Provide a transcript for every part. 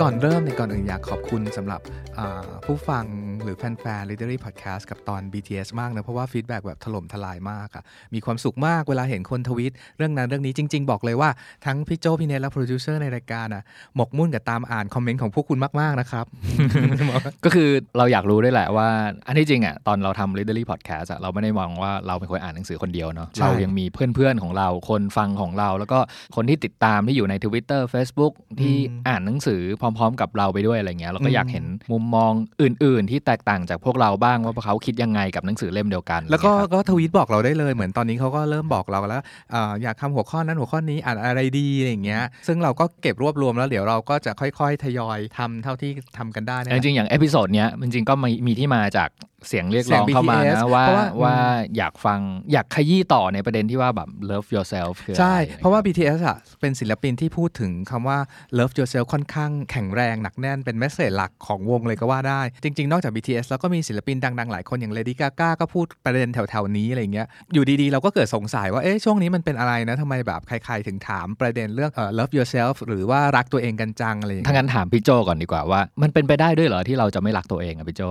ก่อนเริ่มในยก่อนอื่นอยากขอบคุณสำหรับผู้ฟัง หรือแฟนๆ Readery Podcast กับตอน BTS มากนะ เพราะว่า feedback แบบถล่มทลายมากอะมีความสุขมากเวลาเห็นคนทวิต เรื่องนั้นเรื่องนี้จริง ๆ บอกเลยว่าทั้งพี่โจพี่เนทและโปรดิวเซอร์ในรายการอะหมกมุ่นกับตามอ่านคอมเมนต์ของพวกคุณมากๆนะครับก็คือเราอยากรู้ด้วยแหละว่า อันที่จริงอะตอนเราทำ Readery Podcast อะเราไม่ได้มองว่าเราเป็นคนอ่านหนังสือคนเดียวเนาะใช่เรายังมีเพื่อนๆของเราคนฟังของเรา แล้วก็คนที่ติดตามที่อยู่ใน Twitter Facebook ที่อ่านหนังสือพร้อม ๆ กับเราไปด้วยอะไรเงี้ยเราก็อยากเห็นมุมมองอื่น ๆ ที่แตกต่างจากพวกเราบ้างว่าพวกเขาคิดยังไงกับหนังสือเล่มเดียวกัน แล้วก็อะไรเงี้ยครับก็ทวีตบอกเราได้เลยเหมือนตอนนี้เขาก็เริ่มบอกเราแล้วอ่าอยากทำหัวข้อนั้นหัวข้อนี้อ่านอะไรดีอะไรอย่างงี้ย ซึ่งเราก็เก็บรวบรวมแล้วเดี๋ยวเราก็จะค่อยๆ ทยอยทำเท่าที่ทำกันได้นะจริงๆอย่างเ episode เนี้ยจริงๆก็มีมีที่มาจากเสียงเรียกร้องเสียงเข้ามา BTS นะว่าเพราะว่าว่าอยากฟังอยากขยี้ต่อในประเด็นที่ว่าแบบ love yourself คืออะไรใช่ เพราะว่าอไ BTS อะเป็นศิลปินที่พูดถึงคำว่า love yourself ค่อนข้างแข็งแรงหนักแน่นเป็นแมสเซจหลักของวงเลยก็ว่าได้ จริง ๆ นอกจาก BTS แล้วก็มีศิลปินดัง ๆ หลายคนอย่าง Lady Gaga ก็พูดประเด็นแถว ๆ นี้อะไรเงี้ยอยู่ดีๆ เราก็เกิดสงสัยว่าเอ๊ะช่วงนี้มันเป็นอะไรนะทำไมแบบใคร ๆ ถึงถามประเด็นเรื่องเอ่อ love yourself หรือว่ารักตัวเองกันจังอะไรอย่างถ้าเงี้ยงั้นถามพี่โจก่อนดีกว่าว่า มันเป็นไปได้ด้วยเหรอที่เราจะไม่รักตัวเองอะพี่โจ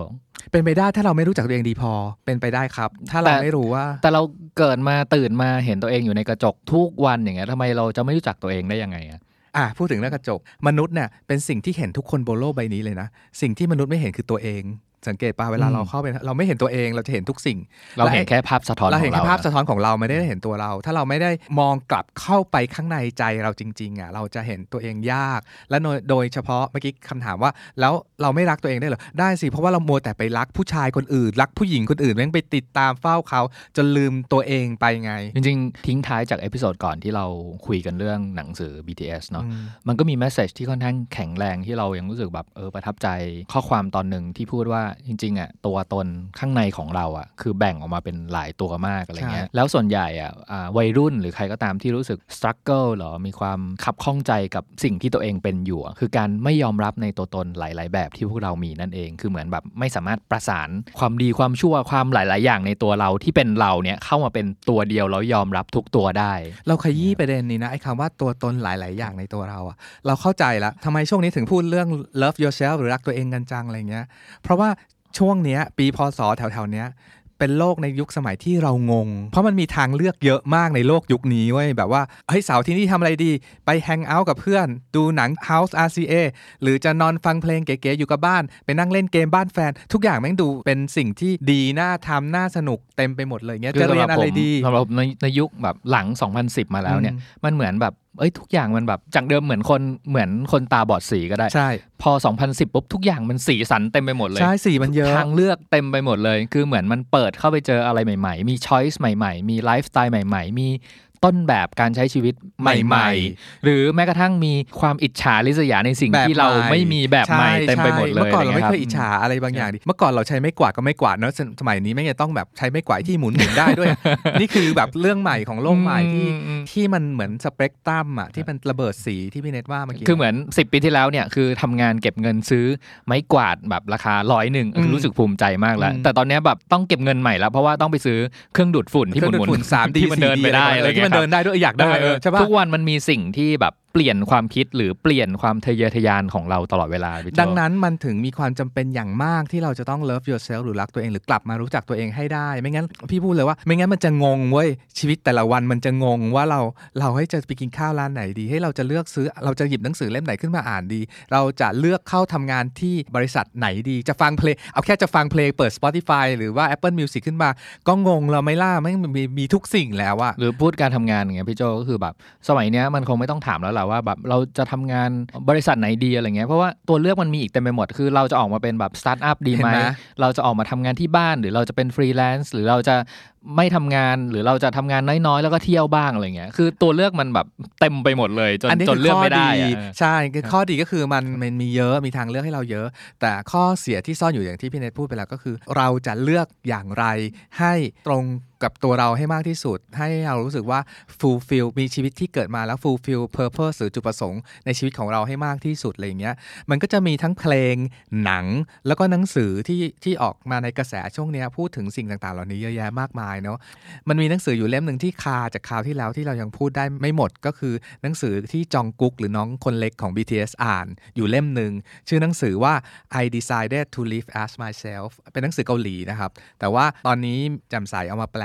เป็นไปได้ถ้าเราไม่รู้จักตัวเองดีพอเป็นไปได้ครับ ถ้าเราแต่ไม่รู้ว่า แต่เราเกิดมาตื่นมาเห็นตัวเองอยู่ในกระจกทุกวันอย่างเงี้ยทำไมเราจะไม่รู้จักตัวเองได้ยังไงอะอะพูดถึงเรื่องกระจก มนุษย์เนี่ยเป็นสิ่งที่เห็นทุกคนบนโลกใบนี้เลยนะ สิ่งที่มนุษย์ไม่เห็นคือตัวเอง สังเกตป่ะเวลาเราเข้าไปเราไม่เห็นตัวเองเราจะเห็นทุกสิ่ง เราเห็นแค่ภาพสะท้อนเราขเห็อนงแค่เราภาพอะสะท้อนของเราไม่ได้เห็นตัวเรา ถ้าเราไม่ได้มองกลับเข้าไปข้างในใจเราจริงๆอะเราจะเห็นตัวเองยาก และโดยโดยเฉพาะเมื่อกี้คำถามว่า แล้วเราไม่รักตัวเองได้เหรอได้สิเพราะว่าเรามัวแต่ไปรักผู้ชายคนอื่น รักผู้หญิงคนอื่นแม่งไปติดตามเฝ้าเขาจนลืมตัวเองไปไง จริงๆ ทิ้งท้ายจาก episode ก่อนที่เราคุยกันเรื่องหนังสือ BTS เนาะอืมมันก็มี message ที่ค่อนข้างแข็งแรงที่เรายังรู้สึกแบบเออประทับใจข้อความตอนหนึ่งที่พูดว่าจริงๆอะตัวตนข้างในของเราอะคือแบ่งออกมาเป็นหลายตัวมากอะไรเงี้ยใช่แล้วส่วนใหญ่อะอ่าวัยรุ่นหรือใครก็ตามที่รู้สึก struggle หรือมีความคับข้องใจกับสิ่งที่ตัวเองเป็นอยู่อะคือการไม่ยอมรับในตัวตนหลาย ๆ แบบที่พวกเรามีนั่นเอง คือเหมือนแบบไม่สามารถประสานความดีความชั่วความหลาย ๆ อย่างในตัวเราที่เป็นเราเนี่ยเข้ามาเป็นตัวเดียวแล้วยอมรับทุกตัวได้ เราขยี้ประเด็นนี้นะไอ้คำว่าตัวตนหลาย ๆ อย่างในตัวเราอะเราเข้าใจแล้วทำไมช่วงนี้ถึงพูดเรื่อง love yourself หรือรักตัวเองกันจังอะไรเงี้ยเพราะว่า ช่วงเนี้ย ปีพศแถวๆเนี้ยเป็นโลกในยุคสมัยที่เรางง เพราะมันมีทางเลือกเยอะมากในโลกยุคนี้เว้ยแบบว่าเฮ้ยเสาร์ที่นี่ทำอะไรดี ไปแฮงเอาท์กับเพื่อน ดูหนัง House RCA หรือจะนอนฟังเพลงเก๋ๆอยู่กับบ้าน ไปนั่งเล่นเกมบ้านแฟน ทุกอย่างแม่งดูเป็นสิ่งที่ดีน่าทำน่าสนุกเต็มไปหมดเลยเงี้ยจะเรียนอะไรดีสำหรับผมในในยุคแบบหลัง 2010 มาแล้วเนี่ยอืมมันเหมือนแบบ เอ้ยทุกอย่างมันแบบจากเดิมเหมือนคนเหมือนคนตาบอดสีก็ได้ใช่พอ 2010ปุ๊บทุกอย่างมันสีสันเต็มไปหมดเลยใช่สีมันเยอะทางเลือกเต็มไปหมดเลย คือเหมือนมันเปิดเข้าไปเจออะไรใหม่ ๆ มี choice ใหม่ ๆ มีไลฟ์สไตล์ใหม่ ๆ มี ต้นแบบการใช้ชีวิตใหใหม่ม่ๆๆหรือแม้กระทั่งมีความอิจฉาริษยาในสิ่งแบบที่เราใหม่ไม่มีแบบใหม่ช่เต็มไปหมดเลยเมื่อก่อนเราไม่ะเคบยอิจฉาอะไรบางอย่างดิเมื่อก่อนเราใช้ไม่กวาดก็ไม่กวาดเนอะสสมัยนี้ไม่จะต้องแบบใช้ไม่กวาดที่หมุนหมุนได้ด้วย นี่คือแบบเรื่องใหม่ของโลกใหม่ที่อืมอืมที่มันเหมือนสเปกตรัมอะที่มันระเบิดสีที่พี่เนทว่าเมื่อกี้คือเหมือน 10 ปีที่แล้วเนี่ยคือทำงานเก็บเงินซื้อไม้กวาดแบบราคาร้อยหนึ่งอืมรู้สึกภูมิใจมากแล้วอืมแต่ตอนเนี้ยแบบต้องเก็บเงินใหม่แล้วเพราะว่าต้องไปซื้อเครื่องดูดฝุ่นที่หมุนเครื่องดูดฝุ่น 3D ที่มันเดินไปได้ 4D อะไรที่มันเงี้ยเดินได้ด้วยอยากได้เออใช่ปะทุกวันมันมีสิ่งที่แบบ เปลี่ยนความคิดหรือเปลี่ยนความทะเยอทะยานของเราตลอดเวลาพี่โจดังนั้นมันถึงมีความจำเป็นอย่างมากที่เราจะต้อง love yourself หรือรักตัวเองหรือกลับมารู้จักตัวเองให้ได้ ไม่งั้นพี่พูดเลยว่า ไม่งั้นมันจะงงเว้ยชีวิตแต่ละวันมันจะงงว่าเราเราให้จะไปกินข้าวร้านไหนดี ให้เราจะเลือกซื้อเราจะหยิบหนังสือเล่มไหนขึ้นมาอ่านดี เราจะเลือกเข้าทำงานที่บริษัทไหนดี จะฟังเพลงเอาแค่จะฟังเพลงเปิด Spotify หรือว่า Apple Music ขึ้นมา ก็งงเราไม่ล่าไม่งมีมีทุกสิ่งแล้วอะหรือพูดการทำงานอย่างเงี้ยพี่โจก็คือแบบ สมัยเนี้ยมันคงไม่ต้องถามแล้วแหละว่าแบบเราจะทำงานบริษัทไหนดีอะไรเงี้ยเพราะว่าตัวเลือกมันมีอีกเต็มไปหมด คือเราจะออกมาเป็นแบบสตาร์ทอัพดีไหมเห็นไหมเราจะออกมาทำงานที่บ้านหรือเราจะเป็นฟรีแลนซ์หรือเราจะ ไม่ทำงานหรือเราจะทำงานน้อยๆ แล้วก็เที่ยวบ้างอะไรเงี้ยคือตัวเลือกมันแบบเต็มไปหมดเลยจนอันนี้จนคือเลือกข้อไม่ได้ดีอะใช่คือข้อดีก็คือมันมันมีเยอะมีทางเลือกให้เราเยอะ แต่ข้อเสียที่ซ่อนอยู่อย่างที่พี่เนทพูดไปแล้วก็คือ เราจะเลือกอย่างไรให้ตรงกับตัวเราให้มากที่สุด ให้เรารู้สึกว่า fulfill มีชีวิตที่เกิดมาแล้ว fulfill purpose หรือจุดประสงค์ในชีวิตของเราให้มากที่สุดอะไรอย่างเงี้ยมันก็จะมีทั้งเพลงหนัง แล้วก็หนังสือที่ที่ออกมาในกระแสช่วงเนี้ยพูดถึงสิ่งต่างๆ เหล่านี้เยอะแยะมากมายเนาะมันมีหนังสืออยู่เล่มหนึ่งที่คาจากคราวที่แล้วที่เรายังพูดได้ไม่หมดก็คือหนังสือที่จองกุ๊กหรือน้องคนเล็กของ BTS อ่าน อยู่เล่มหนึ่งชื่อหนังสือว่า I decided to live as myself เป็นหนังสือเกาหลีนะครับ แต่ว่าตอนนี้จำใสเอามาแปล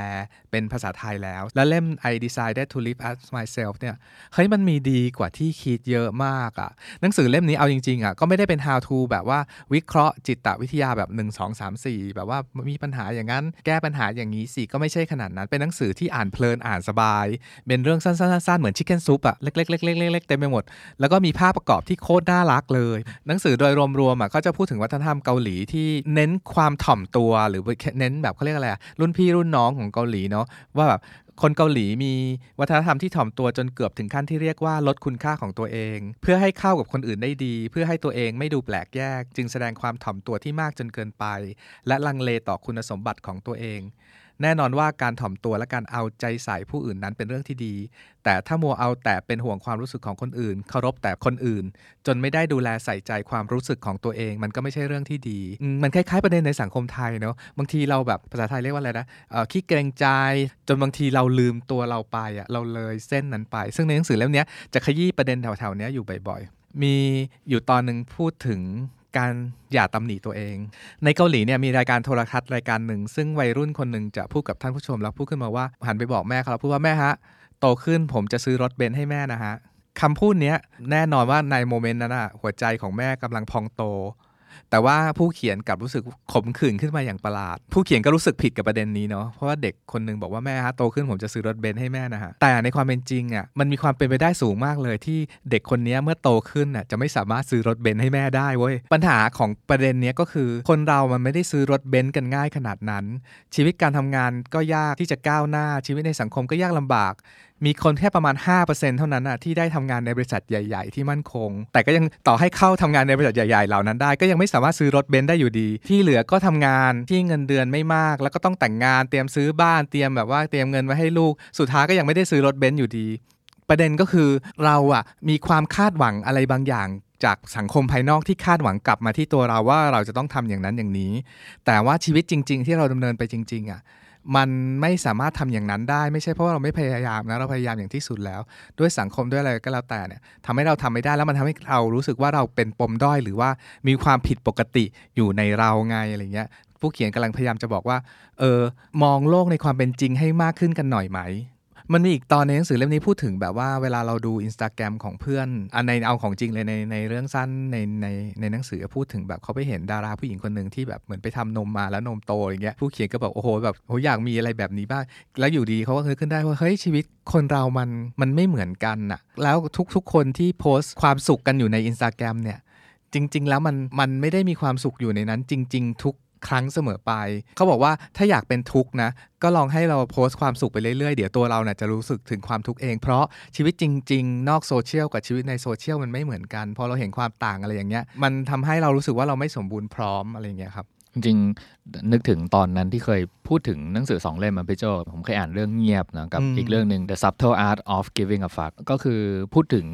เป็นภาษาไทยแล้ว แล้วเล่ม I decided to live as myself เนี่ยเฮ้ยมันมีดีกว่าที่คิดเยอะมากอะหนังสือเล่มนี้เอาจริงๆอะก็ไม่ได้เป็น how to แบบว่าวิเคราะห์จิตวิทยาแบบ 1 2 3 4 แบบว่ามีปัญหาอย่างนั้น แก้ปัญหาอย่างนี้สิก็ไม่ใช่ขนาดนั้น เป็นหนังสือที่อ่านเพลินอ่านสบาย เป็นเรื่องสั้นๆๆเหมือนชิคเก้นซุปอะเล็กๆๆๆๆเต็มไปหมด แล้วก็มีภาพประกอบที่โคตรน่ารักเลย หนังสือโดยรวมๆอะก็จะพูดถึงวัฒนธรรมเกาหลีที่เน้นความถ่อมตัวหรือเน้นแบบเขาเรียกอะไรอะรุ่นพี่รุ่นน้องของเกาหลีเนาะว่าแบบคนเกาหลีมีวัฒนธรรมที่ถ่อมตัวจนเกือบถึงขั้นที่เรียกว่าลดคุณค่าของตัวเอง เพื่อให้เข้ากับคนอื่นได้ดี เพื่อให้ตัวเองไม่ดูแปลกแยก จึงแสดงความถ่อมตัวที่มากจนเกินไป และลังเลต่อคุณสมบัติของตัวเอง แน่นอนว่าการถ่อมตัวและการเอาใจใส่ผู้อื่นนั้นเป็นเรื่องที่ดี แต่ถ้ามัวเอาแต่เป็นห่วงความรู้สึกของคนอื่น เคารพแต่คนอื่น จนไม่ได้ดูแลใส่ใจความรู้สึกของตัวเอง มันก็ไม่ใช่เรื่องที่ดี มันคล้ายๆประเด็นในสังคมไทยเนาะบางทีเราแบบภาษาไทยเรียกว่าอะไรนะเออขี้เกรงใจ จนบางทีเราลืมตัวเราไปอะเราเลยเส้นนั้นไป ซึ่งในหนังสือเล่มนี้จะขยี้ประเด็นแถวๆนี้อยู่บ่อยๆมีอยู่ตอนหนึ่งพูดถึง การอย่าตำหนิตัวเอง ในเกาหลีเนี่ยมีรายการโทรทัศน์รายการหนึ่ง ซึ่งวัยรุ่นคนหนึ่งจะพูดกับท่านผู้ชมแล้วพูดขึ้นมาว่าหันไปบอกแม่เขาแล้วพูดว่าแม่ฮะโตขึ้นผมจะซื้อรถเบนซ์ให้แม่นะฮะคำพูดนี้แน่นอนว่าใน moment นั้นอะหัวใจของแม่กำลังพองโต แต่ว่าผู้เขียนกลับรู้สึกขมขื่นขึ้นมาอย่างประหลาด ผู้เขียนก็รู้สึกผิดกับประเด็นนี้เนาะเพราะว่าเด็กคนหนึ่งบอกว่าแม่ฮะโตขึ้นผมจะซื้อรถเบนซ์ให้แม่นะฮะแต่ในความเป็นจริงอะมันมีความเป็นไปได้สูงมากเลยที่เด็กคนนี้เมื่อโตขึ้นอะจะไม่สามารถซื้อรถเบนซ์ให้แม่ได้เว้ยปัญหาของประเด็นนี้ก็คือ คนเรามันไม่ได้ซื้อรถเบนซ์กันง่ายขนาดนั้น ชีวิตการทำงานก็ยากที่จะก้าวหน้าชีวิตในสังคมก็ยากลำบาก มีคนแค่ประมาณ 5%เท่านั้นอะที่ได้ทำงานในบริษัทใหญ่ ๆ ที่มั่นคง แต่ก็ยังต่อให้เข้าทำงานในบริษัทใหญ่ๆเหล่านั้นได้ ก็ยังไม่สามารถซื้อรถเบนซ์ได้อยู่ดี ที่เหลือก็ทำงานที่เงินเดือนไม่มาก แล้วก็ต้องแต่งงานเตรียมซื้อบ้านเตรียมแบบว่าเตรียมเงินไว้ให้ลูก สุดท้ายก็ยังไม่ได้ซื้อรถเบนซ์อยู่ดี ประเด็นก็คือเราอะมีความคาดหวังอะไรบางอย่างจากสังคมภายนอกที่คาดหวังกลับมาที่ตัวเราว่าเราจะต้องทำอย่างนั้นอย่างนี้ แต่ว่าชีวิตจริง ๆ ที่เราดำเนินไปจริง ๆอะ มันไม่สามารถทำอย่างนั้นได้ ไม่ใช่เพราะว่าเราไม่พยายามนะเราพยายามอย่างที่สุดแล้ว ด้วยสังคมด้วยอะไรก็แล้วแต่เนี่ยทำให้เราทำไม่ได้แล้วมันทำให้เรารู้สึกว่าเราเป็นปมด้อยหรือว่ามีความผิดปกติอยู่ในเราไงอะไรเงี้ยผู้เขียนกำลังพยายามจะบอกว่าเออมองโลกในความเป็นจริงให้มากขึ้นกันหน่อยไหม มันมีอีกตอนในหนังสือเล่มนี้พูดถึงแบบว่าเวลาเราดูอินสตาแกรมของเพื่อนอันในเอาของจริงเลยในในเรื่องสั้นในในในหนังสือพูดถึงแบบเขาไปเห็นดาราผู้หญิงคนหนึ่งที่แบบเหมือนไปทำนมมาแล้วนมโตอย่างเงี้ยผู้เขียนก็แบบโอ้โหแบบโอ้อยากมีอะไรแบบนี้บ้างแล้วอยู่ดีเขาก็นึกขึ้นได้ว่าเฮ้ยชีวิตคนเรามันมันไม่เหมือนกันน่ะแล้วทุกทุกคนที่โพสต์ความสุขกันอยู่ในอินสตาแกรมเนี่ยจริง ๆ แล้วมันมันไม่ได้มีความสุขอยู่ในนั้น จริง ๆ ทุก ครั้งเสมอไป เขาบอกว่าถ้าอยากเป็นทุกข์นะ ก็ลองให้เราโพสต์ความสุขไปเรื่อยๆ เดี๋ยวตัวเราเนี่ยจะรู้สึกถึงความทุกข์เอง เพราะชีวิตจริง ๆ นอกโซเชียลกับชีวิตในโซเชียลมันไม่เหมือนกัน พอเราเห็นความต่างอะไรอย่างเงี้ย มันทำให้เรารู้สึกว่าเราไม่สมบูรณ์พร้อมอะไรอย่างเงี้ยครับ จริงๆนึกถึงตอนนั้นที่เคยพูดถึงหนังสือสองเล่มมาพี่โจผมเคยอ่านเรื่องเงียบนะกับอืมอีกเรื่องหนึ่ง The Subtle Art of Giving a Fuck ก็คือพูดถึง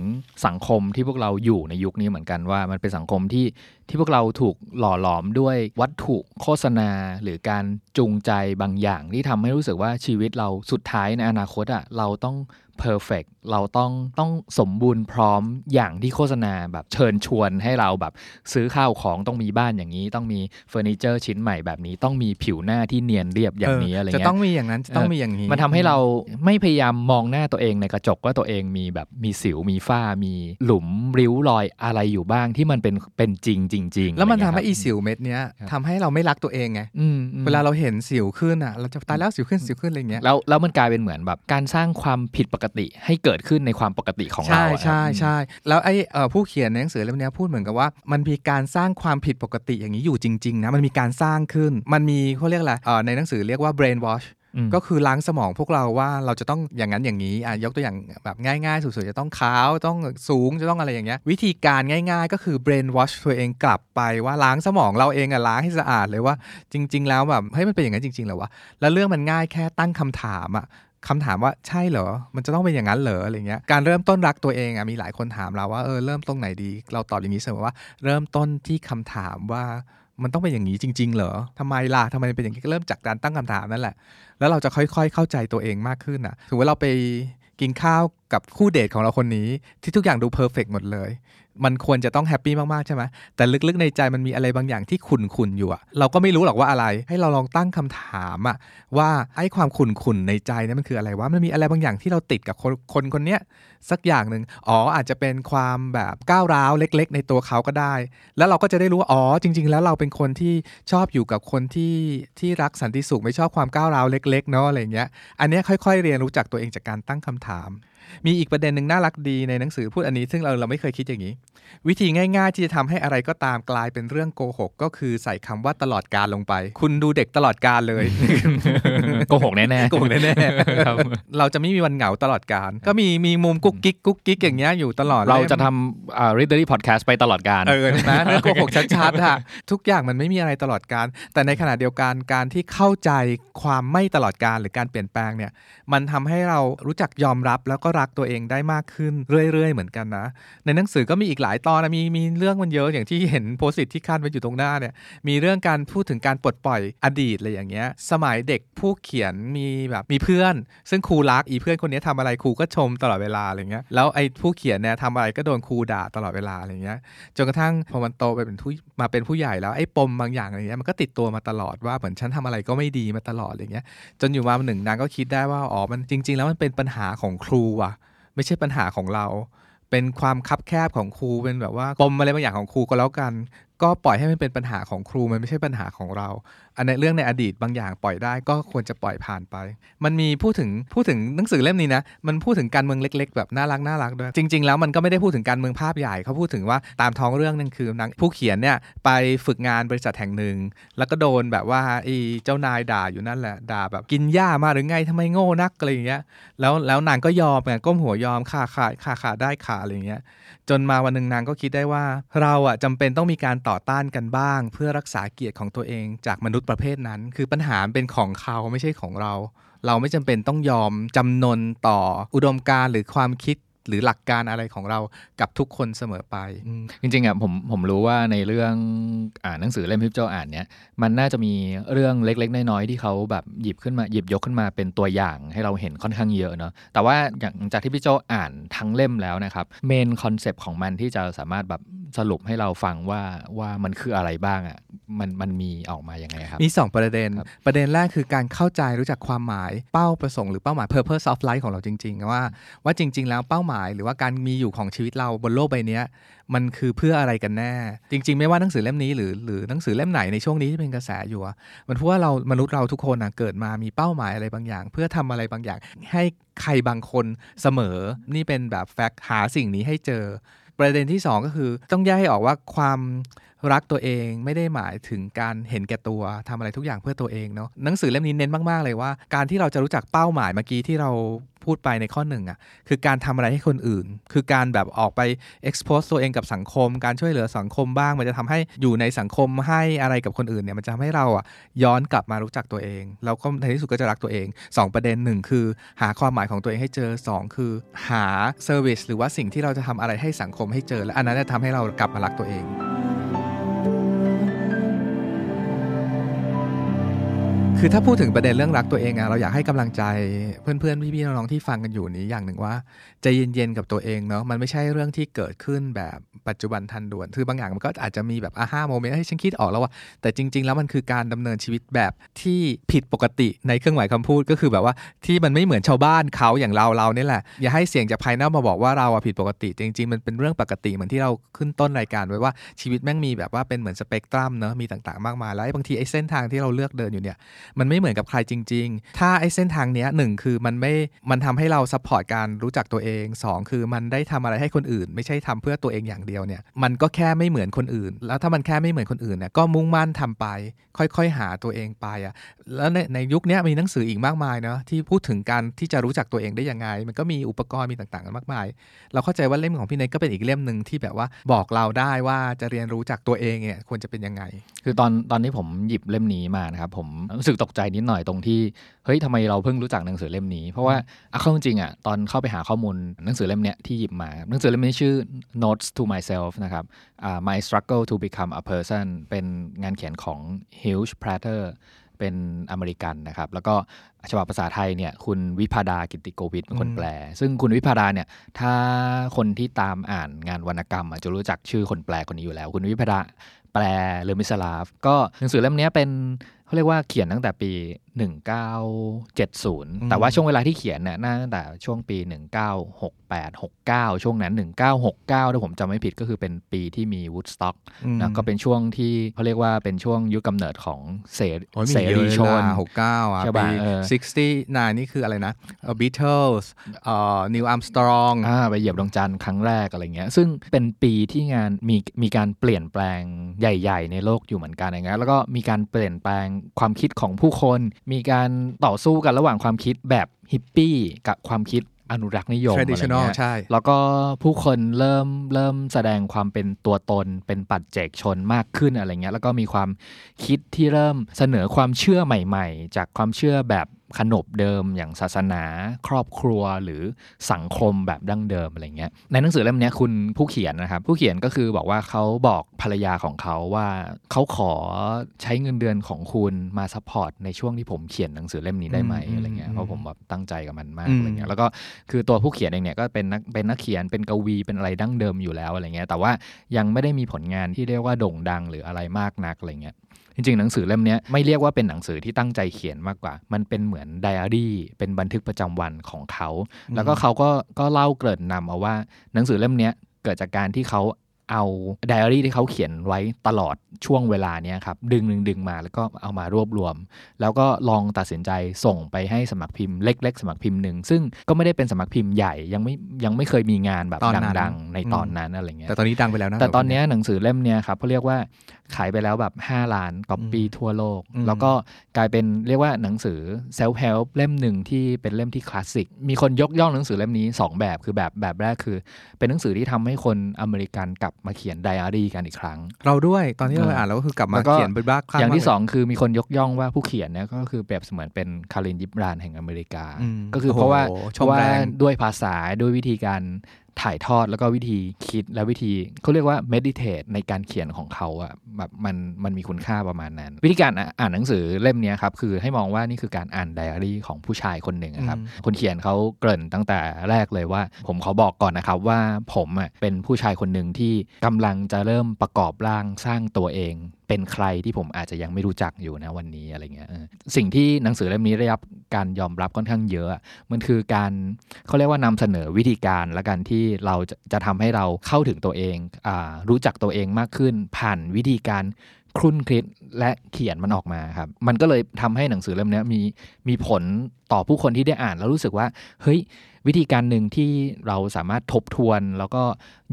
สังคมที่พวกเราอยู่ในยุคนี้เหมือนกันว่า มันเป็นสังคมที่ที่พวกเราถูกหล่อหลอมด้วยวัตถุโฆษณา หรือการจูงใจบางอย่างที่ทำให้รู้สึกว่าชีวิตเราสุดท้ายในอนาคตอะเราต้อง perfect เราต้องต้องสมบูรณ์พร้อมอย่างที่โฆษณาแบบเชิญชวนให้เราแบบซื้อข้าวของต้องมีบ้านอย่างนี้ ต้องมีเฟอร์นิเจอร์ชิ้นใหม่แบบนี้ ต้องมีผิวหน้าที่เนียนเรียบอย่างนี้อะไรจะเงี้ยต้องมีอย่างนั้นจะต้องมีอย่างนี้ มันทำให้เราไม่พยายามมองหน้าตัวเองในกระจกว่าตัวเองมีแบบมีสิวมีฝ้ามีหลุมริ้วรอยอะไรอยู่บ้างที่มันเป็นเป็นจริงจริงๆแล้วมันทำะไรให้เงี้ยอีครับสิวเม็ดเนี้ยครับทำให้เราไม่รักตัวเองไงอืมอืมเวลาเราเห็นสิวขึ้นอะเราจะตายแล้วสิวขึ้นสิวขึ้นอะไรเงี้ยแล้วแล้วมันกลายเป็นเหมือนแบบการสร้างความผิดปกติให้เกิดขึ้นในความปกติของเราใช่อะใช่ครับใช่แล้วไอ้เอ่อผู้เขียนในหนังสือเล่มเนี้ยพูดเหมือนกับว่า มันมีการสร้างความผิดปกติอย่างนี้อยู่จริงๆนะมันมีการสร้างขึ้น มันมีเขาเรียกอะไรเอ่อในหนังสือเรียกว่า brain wash อืมก็คือล้างสมองพวกเราว่าเราจะต้องอย่างนั้นอย่างนี้อะยกตัวอย่างแบบง่ายๆสุดๆจะต้องขาวต้องสูงจะต้องอะไรอย่างเงี้ยวิธีการง่าย ๆ ก็คือ brain wash ตัวเองกลับไปว่าล้างสมองเราเองอะล้างให้สะอาดเลยว่าจริง ๆ แล้วแบบเฮ้ยมันเป็นอย่างนั้นจริงๆเหรอวะแล้วเรื่องมันง่ายแค่ตั้งคำถามอะ คำถามว่าใช่เหรอ มันจะต้องเป็นอย่างนั้นเหรออะไรเงี้ย การเริ่มต้นรักตัวเองอะมีหลายคนถามเราว่าเออเริ่มตรงไหนดี เราตอบอย่างนี้เสมอว่าเริ่มต้นที่คำถามว่ามันต้องเป็นอย่างนี้จริง ๆ เหรอทำไมล่ะทำไมเป็นอย่างนี้เริ่มจากการตั้งคำถามนั่นแหละ แล้วเราจะค่อยๆเข้าใจตัวเองมากขึ้นอะถือว่าเราไปกินข้าวกับคู่เดทของเราคนนี้ที่ทุกอย่างดู perfect หมดเลย มันควรจะต้อง happy มาก ๆ ใช่ไหมแต่ลึก ๆ ในใจมันมีอะไรบางอย่างที่ขุ่นๆอยู่อะเราก็ไม่รู้หรอกว่าอะไร ให้เราลองตั้งคำถามอะว่าไอ้ความขุ่นๆในใจนี่มันคืออะไรว่ามันมีอะไรบางอย่างที่เราติดกับคนคนคนเนี้ยสักอย่างหนึ่งอ๋ออาจจะเป็นความแบบก้าวร้าวเล็ก ๆ ในตัวเขาก็ได้ แล้วเราก็จะได้รู้ว่าอ๋อจริง ๆ แล้วเราเป็นคนที่ชอบอยู่กับคนที่ที่รักสันติสุขไม่ชอบความก้าวร้าวเล็ก ๆ เนาะอะไรเงี้ยอันนี้ค่อย ๆ เรียนรู้จักตัวเองจากการตั้งคำถาม มีอีกประเด็นหนึ่งน่ารักดีในหนังสือพูดอันนี้ ซึ่งเราเราไม่เคยคิดอย่างนี้ วิธีง่าย ๆ ที่จะทำให้อะไรก็ตามกลายเป็นเรื่องโกหก ก็คือใส่คำว่าตลอดการลงไป คุณดูเด็กตลอดการเลยโกหกแน่ๆโกหกแน่ๆครับเราจะไม่มีวันเหงาตลอดการก็มีมีมุมกุ๊กกิ๊กกุ๊กกิ๊กอย่างเงี้ยอยู่ตลอดเราลยจะทำอ่า readery podcast ไปตลอดการเออนะเรื่องโกหกชัดๆอะทุกอย่างมันไม่มีอะไรตลอดการ แต่ในขณะเดียวกันการที่เข้าใจความไม่ตลอดการหรือการเปลี่ยนแปลงเนี่ยมันทำให้เรารู้จักยอมรับแล้วก็รักตัวเองได้มากขึ้นเรื่อยๆ เหมือนกันนะ ในหนังสือก็มีอีกหลายตอนนะมีมีเรื่องมันเยอะอย่างที่เห็นโพสิตที่ขั้นไว้อยู่ตรงหน้าเนี่ยมีเรื่องการพูดถึงการปลดปล่อยอดีตอะไรอย่างเงี้ยสมัยเด็กผู้เขียนมีแบบมีเพื่อน ซึ่งครูรักอีเพื่อนคนนี้ทำอะไรครูก็ชมตลอดเวลาอะไรเงี้ยแล้วไอ้ผู้เขียนเนี่ยทำอะไรก็โดนครูด่าตลอดเวลาอะไรเงี้ยจนกระทั่งพอมันโตไปเป็นผู้มาเป็นผู้ใหญ่แล้วไอ้ปมบางอย่างอะไรเงี้ยมันก็ติดตัวมาตลอดว่าเหมือนฉันทำอะไรก็ไม่ดีมาตลอดอะไรเงี้ยจนอยู่มาหนึ่งนางก็คิดได้ว่าอ๋อมันจริง ๆ แล้วมันเป็นปัญหาของครูว่ะ ไม่ใช่ปัญหาของเรา เป็นความคับแคบของครูเป็นแบบว่าปมอะไรบางอย่างของครูก็แล้วกัน ก็ปล่อยให้มันเป็นปัญหาของครูมันไม่ใช่ปัญหาของเรา อันในเรื่องในอดีตบางอย่างปล่อยได้ก็ควรจะปล่อยผ่านไป มันมีพูดถึงพูดถึงหนังสือเล่มนี้นะ มันพูดถึงการเมืองเล็ก ๆ แบบน่ารักน่ารักด้วย จริง ๆ แล้วมันก็ไม่ได้พูดถึงการเมืองภาพใหญ่เขาพูดถึงว่าตามท้องเรื่องนั่นคือนางผู้เขียนเนี่ยไปฝึกงานบริษัทแห่งหนึ่ง แล้วก็โดนแบบว่าไอ้เจ้านายด่าอยู่นั่นแหละด่าแบบกินหญ้ามาหรือไงทำไมโง่นักอะไรอย่างเงี้ย แล้วแล้วนางก็ยอมไงก้มหัวยอมค่าขาค่าขาได้ขาอะไรอย่างเงี้ย จนมาวันหนึ่งนางก็คิดได้ว่าเราอะจำเป็นต้องมีการต่อต้านกันบ้าง เพื่อรักษาเกียรติของตัวเองจากมนุษย์ประเภทนั้น คือปัญหาเป็นของเขาไม่ใช่ของเรา เราไม่จำเป็นต้องยอมจำนนต่ออุดมการณ์หรือความคิด หรือหลักการอะไรของเรากับทุกคนเสมอไปอืมจริงๆอะผมผมรู้ว่าในเรื่องอ่านหนังสือเล่มที่พี่โจอ่านเนี้ยมันน่าจะมีเรื่องเล็ก ๆ น้อยๆที่เขาแบบหยิบขึ้นมาหยิบยกขึ้นมาเป็นตัวอย่างให้เราเห็นค่อนข้างเยอะเนาะแต่ว่าอย่างจากที่พี่โจอ่านทั้งเล่มแล้วนะครับ main concept ของมันที่จะสามารถแบบสรุปให้เราฟังว่าว่ามันคืออะไรบ้างอะมันมันมีออกมายังไงครับมี 2 ประเด็นครับประเด็นแรกคือการเข้าใจรู้จักความหมายเป้าประสงค์หรือเป้าหมาย purpose of life ของเราจริง ๆ ว่าว่าจริง ๆ แล้วเป้าหมายหรือว่าการมีอยู่ของชีวิตเราบนโลกใบนี้มันคือเพื่ออะไรกันแน่ จริง ๆ ไม่ว่าหนังสือเล่มนี้หรือหรือหนังสือเล่มไหนในช่วงนี้ที่เป็นกระแสอยู่มันเพราะว่าเรามนุษย์เราทุกคนนะเกิดมามีเป้าหมายอะไรบางอย่าง เพื่อทำอะไรบางอย่าง ให้ใครบางคนเสมอนี่เป็นแบบแฟกต์หาสิ่งนี้ให้เจอ ประเด็นที่ 2 ก็คือต้องแยกให้ออกว่าความ รักตัวเองไม่ได้หมายถึงการเห็นแก่ตัวทำอะไรทุกอย่างเพื่อตัวเองเนาะหนังสือเล่มนี้เน้นมาก ๆ เลยว่า การที่เราจะรู้จักเป้าหมายเมื่อกี้ที่เราพูดไปในข้อหนึ่งอะ่ะคือการทำอะไรให้คนอื่น คือการแบบออกไป expose ตัวเองกับสังคม การช่วยเหลือสังคมบ้าง มันจะทำให้อยู่ในสังคมให้อะไรกับคนอื่นเนี่ยมันจะทำให้เราอะย้อนกลับมารู้จักตัวเองแล้วก็ในที่สุดก็จะรักตัวเองสองประเด็นหนึ่งคือ หาความหมายของตัวเองให้เจอสองคือ หา service หรือว่าสิ่งที่เราจะทำอะไรให้สังคมให้เจอและอันนั้นจะทำให้เรากลับมารักตัวเอง คือถ้าพูดถึงประเด็นเรื่องรักตัวเองอะเราอยากให้กำลังใจเพื่อนๆพี่ๆน้องๆที่ฟังกันอยู่นี้อย่างหนึ่งว่าใจเย็นๆกับตัวเองเนาะมันไม่ใช่เรื่องที่เกิดขึ้นแบบปัจจุบันทันด่วน คือบางอย่างมันก็อาจจะมีแบบอาห้าโมเมนต์ให้ฉันคิดออกแล้วว่าแต่จริง ๆ แล้วมันคือการดำเนินชีวิตแบบที่ผิดปกติในเครื่องหมายคำพูดก็คือแบบว่าที่มันไม่เหมือนชาวบ้านเขาอย่างเราเราเนี่ยแหละอย่าให้เสียงจากภายนอกมาบอกว่าเราอะผิดปกติ จริง ๆ มันเป็นเรื่องปกติเหมือนที่เราขึ้นต้นรายการไว้ว่าชีวิตแม่งมีแบบว่าเป็นเหมือนสเปกตรัมเนาะมีต่างๆมากมายแล้วบางทีไอ้เส้นทางที่เราเลือกเดินอยู่เนี่ยมันไม่เหมือนกับใครจริง ๆ ถ้าไอ้เส้นทางเนี้ยหนึ่งคือมันไม่มันทำให้เรา support การรู้จักตัวเองสองคือมันได้ทำอะไรให้คนอื่น ไม่ใช่ทำเพื่อตัวเองอย่างเดียวเนี่ยมันก็แค่ไม่เหมือนคนอื่น แล้วถ้ามันแค่ไม่เหมือนคนอื่นเนี่ยก็มุ่งมั่นทำไป ค่อยๆ หาตัวเองไปอะแล้วในในยุคนี้มีหนังสืออีกมากมายเนาะที่พูดถึงการที่จะรู้จักตัวเองได้ยังไง มันก็มีอุปกรณ์มีต่างๆกันมากมาย เราเข้าใจว่าเล่มของพี่เนทก็เป็นอีกเล่มหนึ่งที่แบบว่าบอกเราได้ว่าจะเรียนรู้จากตัวเองเนี่ยควรจะเป็นยังไง คือตอนตอนที่ผมหยิบเล่มนี้มานะครับผมรู้สึกตกใจนิดหน่อยตรงที่เฮ้ยทำไมเราเพิ่งรู้จักหนังสือเล่มนี้ เพราะว่าเอาเข้าจริงๆอะตอนเข้าไปหาข้อมูลหนังสือเล่มเนี้ยที่หยิบมาหนังสือเล่มนี้ชื่อ Notes to Myself นะครับ My Struggle to Become a Person เป็นงานเขียนของ Hugh Prater เป็นอเมริกันนะครับ แล้วก็ฉบับภาษาไทยเนี่ยคุณวิพาดากิติโกวิทเป็นคนแปล ซึ่งคุณวิพาดาเนี่ยถ้าคนที่ตามอ่านงานวรรณกรรมจะรู้จักชื่อคนแปลคนนี้อยู่แล้ว คุณวิพาดาแปลเลอมิสลาฟ ก็หนังสือเล่มนี้เป็น เขาเรียกว่าเขียนตั้งแต่ปี 1970 แต่ว่าช่วงเวลาที่เขียนเนี่ยน่าตั้งแต่ช่วงปี 1968 69 ช่วงนั้น 1969 ถ้าผมจำไม่ผิดก็คือเป็นปีที่มีวูดสต็อกนะก็เป็นช่วงที่เขาเรียกว่าเป็นช่วงยุคกำเนิดของเสรีเสรีชนหกเก้าอะใช่ปีป่ะเออ69 นี่คืออะไรนะ Beatles เอ่อ Neil Armstrong อ่าไปเหยียบดวงจันทร์ครั้งแรกอะไรเงี้ย ซึ่งเป็นปีที่งานมีมีการเปลี่ยนแปลงใหญ่ ๆ ในโลกอยู่เหมือนกันอย่างเงี้ยแล้วก็มีการเปลี่ยนแปลงความคิดของผู้คนมีการต่อสู้กันระหว่างความคิดแบบฮิปปี้กับความคิดอนุรักษ์นิยมอะไร traditional เงี้ยใช่แล้วก็ผู้คนเริ่มเริ่มแสดงความเป็นตัวตนเป็นปัจเจกชนมากขึ้นอะไรเงี้ยแล้วก็มีความคิดที่เริ่มเสนอความเชื่อใหม่ ๆ จากความเชื่อแบบ ขนบเดิมอย่างศาสนา ครอบครัวหรือสังคมแบบดั้งเดิมอะไรเงี้ยในหนังสือเล่มเนี้ยคุณผู้เขียนนะครับ ผู้เขียนก็คือบอกว่าเขาบอกภรรยาของเขาว่าเขาขอใช้เงินเดือนของคุณมา support ในช่วงที่ผมเขียนหนังสือเล่มนี้ได้ไหมอืมอะไรเงี้ยอืมเพราะผมแบบตั้งใจกับมันมากอืมอะไรเงี้ยแล้วก็คือตัวผู้เขียนเองเนี่ยก็เป็นนักเป็นนักเขียนเป็นกวีเป็นอะไรดั้งเดิมอยู่แล้วอะไรเงี้ยแต่ว่ายังไม่ได้มีผลงานที่เรียกว่าโด่งดังหรืออะไรมากนักอะไรเงี้ย จริงๆ หนังสือเล่มเนี้ยไม่เรียกว่าเป็นหนังสือที่ตั้งใจเขียนมากกว่า มันเป็นเหมือนไดอารี่ เป็นบันทึกประจำวันของเขา แล้วก็เขาก็ก็เล่าเกริ่นนำเอาว่า หนังสือเล่มเนี้ยเกิดจากการที่เขาเอาไดอารี่ที่เขาเขียนไว้ตลอดช่วงเวลาเนี้ยครับดึงดึงดึงมาแล้วก็เอามารวบรวม แล้วก็ลองตัดสินใจส่งไปให้สำนักพิมพ์เล็ก ๆสำนักพิมพ์หนึ่งซึ่งก็ไม่ได้เป็นสำนักพิมพ์ใหญ่ยังไม่ยังไม่เคยมีงานแบบตอนนั้นดังๆ ในตอนนั้นอะไรเงี้ยแต่ตอนนี้ดังไปแล้วนะแต่ตอนเนี้ยหนังสือเล่มเนี้ยครับเขาเรียกว่า ขายไปแล้วแบบ 5 ล้านก๊อปปี้ทั่วโลกอืมแล้วก็กลายเป็นเรียกว่าหนังสือ self help เล่มหนึ่งที่เป็นเล่มที่คลาสสิก มีคนยกย่องหนังสือเล่มนี้ 2 แบบคือแบบแบบแรกคือ เป็นหนังสือที่ทำให้คนอเมริกันกลับมาเขียนไดอารี่กันอีกครั้ง เราด้วยตอนที่เราเอออ่านเราก็คือกลับมาแล้วก็เขียนเป็นบ้าคลั่อย่างที่มากสองคือมีคนยกย่องว่าผู้เขียนเนี่ยก็คือเปรียบเสมือนเป็นคารินยิบรานแห่งอเมริกาอืมก็คือเพราะว่าโอ้โหเพราะว่าชมแรงด้วยภาษาด้วยวิธีการ ถ่ายทอดแล้วก็วิธีคิดและวิธีเขาเรียกว่า meditate ในการเขียนของเขาอะแบบมันมันมีคุณค่าประมาณนั้น วิธีการอะอ่านหนังสือเล่มเนี้ยครับคือให้มองว่านี่คือการอ่านไดอารี่ของผู้ชายคนหนึ่งอะครับอืมคนเขียนเขาเกริ่นตั้งแต่แรกเลยว่า ผมขอบอกก่อนนะครับว่าผมอะเป็นผู้ชายคนหนึ่งที่กำลังจะเริ่มประกอบร่างสร้างตัวเองเป็นใครที่ผมอาจจะยังไม่รู้จักอยู่นะวันนี้อะไรเงี้ยสิ่งที่หนังสือเล่มนี้ได้รับการยอมรับค่อนข้างเยอะ มันคือการเขาเรียกว่านำเสนอวิธีการและกันที่เราจะจะทำให้เราเข้าถึงตัวเองอรู้จักตัวเองมากขึ้น ผ่านวิธีการครุ่นคิดและเขียนมันออกมาครับ มันก็เลยทำให้หนังสือเล่มนี้มีมีผลต่อผู้คนที่ได้อ่านแล้วรู้สึกว่าเฮ้ย วิธีการหนึ่งที่เราสามารถทบทวน แล้วก็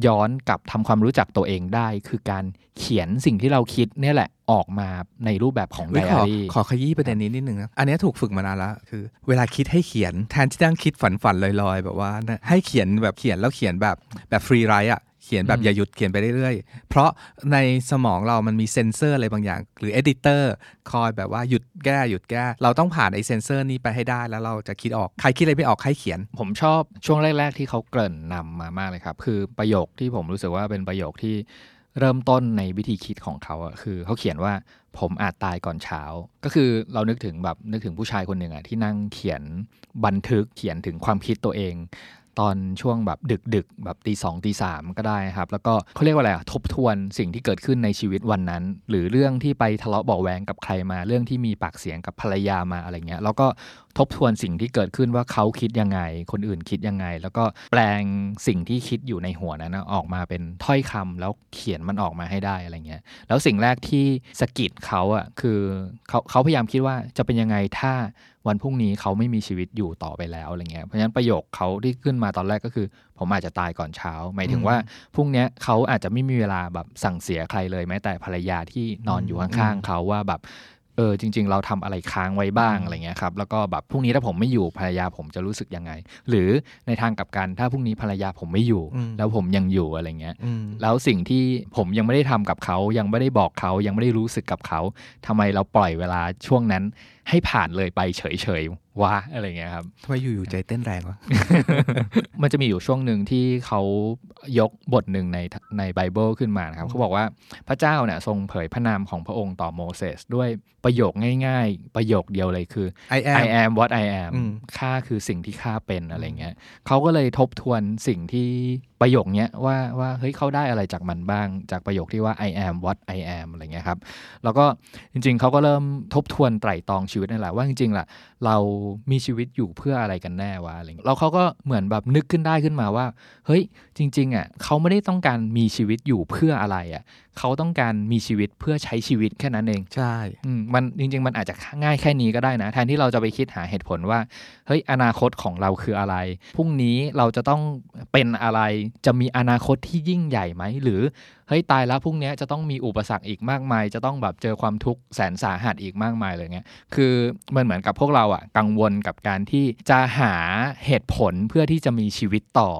ย้อนกลับทำความรู้จักตัวเองได้ คือการเขียนสิ่งที่เราคิดเนี่ยแหละออกมาในรูปแบบของไดเฮ้ยขอาอรี่ขอขยี้ประเด็นนี้นิดนึงนะ อันเนี้ยถูกฝึกมานานแล้วคือ เวลาคิดให้เขียนแทนที่จะนั่งคิดฝันฝันๆลอยๆ แบบว่านะให้เขียนแบบเขียนแล้วเขียนแบบแบบ free write อะ เขียนแบบอืมอย่าหยุดเขียนไปเรื่อยๆ เพราะในสมองเรามันมีเซนเซอร์อะไรบางอย่าง หรือ editor คอยแบบว่าหยุดแก้หยุดแก้ เราต้องผ่านไอเซนเซอร์นี้ไปให้ได้แล้วเราจะคิดออก ใครคิดอะไรไม่ออกใครเขียน ผมชอบช่วงแรก ๆ ที่เขาเกริ่นนำมามากเลยครับ คือประโยคที่ผมรู้สึกว่าเป็นประโยคที่เริ่มต้นในวิธีคิดของเขาอะคือเขาเขียนว่าผมอาจตายก่อนเช้า ก็คือเรานึกถึงแบบนึกถึงผู้ชายคนหนึ่งอะที่นั่งเขียนบันทึกเขียนถึงความคิดตัวเอง ตอนช่วงแบบดึกดึกๆแบบตีสองตีสามก็ได้ครับ แล้วก็เขาเรียกว่าอะไรอะทบทวนสิ่งที่เกิดขึ้นในชีวิตวันนั้น หรือเรื่องที่ไปทะเลาะเบาะแวงกับใครมา เรื่องที่มีปากเสียงกับภรรยามาอะไรเงี้ยแล้วก็ ทบทวนสิ่งที่เกิดขึ้นว่าเขาคิดยังไง คนอื่นคิดยังไง แล้วก็แปลงสิ่งที่คิดอยู่ในหัวนั้นนะออกมาเป็นถ้อยคำแล้วเขียนมันออกมาให้ได้อะไรเงี้ยแล้วสิ่งแรกที่สะกิดเขาอะคือเขาเขาพยายามคิดว่าจะเป็นยังไงถ้าวันพรุ่งนี้เขาไม่มีชีวิตอยู่ต่อไปแล้วอะไรเงี้ย เพราะฉะนั้นประโยคเขาที่ขึ้นมาตอนแรกก็คือ ผมอาจจะตายก่อนเช้า หมายถึงว่าพรุ่งเนี้ยเขาอาจจะไม่มีเวลาแบบสั่งเสียใครเลยแม้แต่ภรรยาที่นอนอยู่ข้างๆเขาว่าแบบ เออจริง ๆ เราทำอะไรค้างไว้บ้างอะไรเงี้ยครับแล้วก็แบบพรุ่งนี้ถ้าผมไม่อยู่ภรรยาผมจะรู้สึกยังไง หรือในทางกลับกันถ้าพรุ่งนี้ภรรยาผมไม่อยู่อืมแล้วผมยังอยู่อะไรเงี้ยอืมแล้วสิ่งที่ผมยังไม่ได้ทำกับเขายังไม่ได้บอกเขายังไม่ได้รู้สึกกับเขาทำไมเราปล่อยเวลาช่วงนั้นให้ผ่านเลยไปเฉยๆวะอะไรเงี้ยครับทำไมอยู่ๆใจเต้นแรงวะ มันจะมีอยู่ช่วงหนึ่งที่เขายกบทหนึ่งในในไบเบิลขึ้นมานะครับเขาบอกว่าพระเจ้าเนี่ยทรงเผยพระนามของพระองค์ต่อโมเสสด้วยประโยคง่ายๆ ประโยคเดียวเลยคือ I am I am what I am อืมข้าคือสิ่งที่ข้าเป็นอะไรเงี้ยเขาก็เลยทบทวนสิ่งที่ประโยคเนี้ยว่าว่าเฮ้ยเขาได้อะไรจากมันบ้าง จากประโยคที่ว่า I am what I am อะไรเงี้ยครับแล้วก็จริงๆเขาก็เริ่มทบทวนไตร่ตรองชีวิตนั่นแหละว่าจริงๆล่ะเรามีชีวิตอยู่เพื่ออะไรกันแน่วะอะไรเงี้ยแล้วเขาก็เหมือนแบบนึกขึ้นได้ขึ้นมาว่า เฮ้ยจริงๆอะเขาไม่ได้ต้องการมีชีวิตอยู่เพื่ออะไรอะเขาต้องการมีชีวิตเพื่อใช้ชีวิตแค่นั้นเอง ใช่อืมมันจริง ๆ มันอาจจะง่ายแค่นี้ก็ได้นะ แทนที่เราจะไปคิดหาเหตุผลว่า เฮ้ย อนาคตของเราคืออะไร พรุ่งนี้เราจะต้องเป็นอะไร จะมีอนาคตที่ยิ่งใหญ่ไหม หรือ เฮ้ย ตายแล้วพรุ่งนี้จะต้องมีอุปสรรคอีกมากมาย จะต้องแบบเจอความทุกข์แสนสาหัสอีกมากมายเลยเงี้ย คือมันเหมือนกับพวกเราอะกังวลกับการที่จะหาเหตุผลเพื่อที่จะมีชีวิตต่อ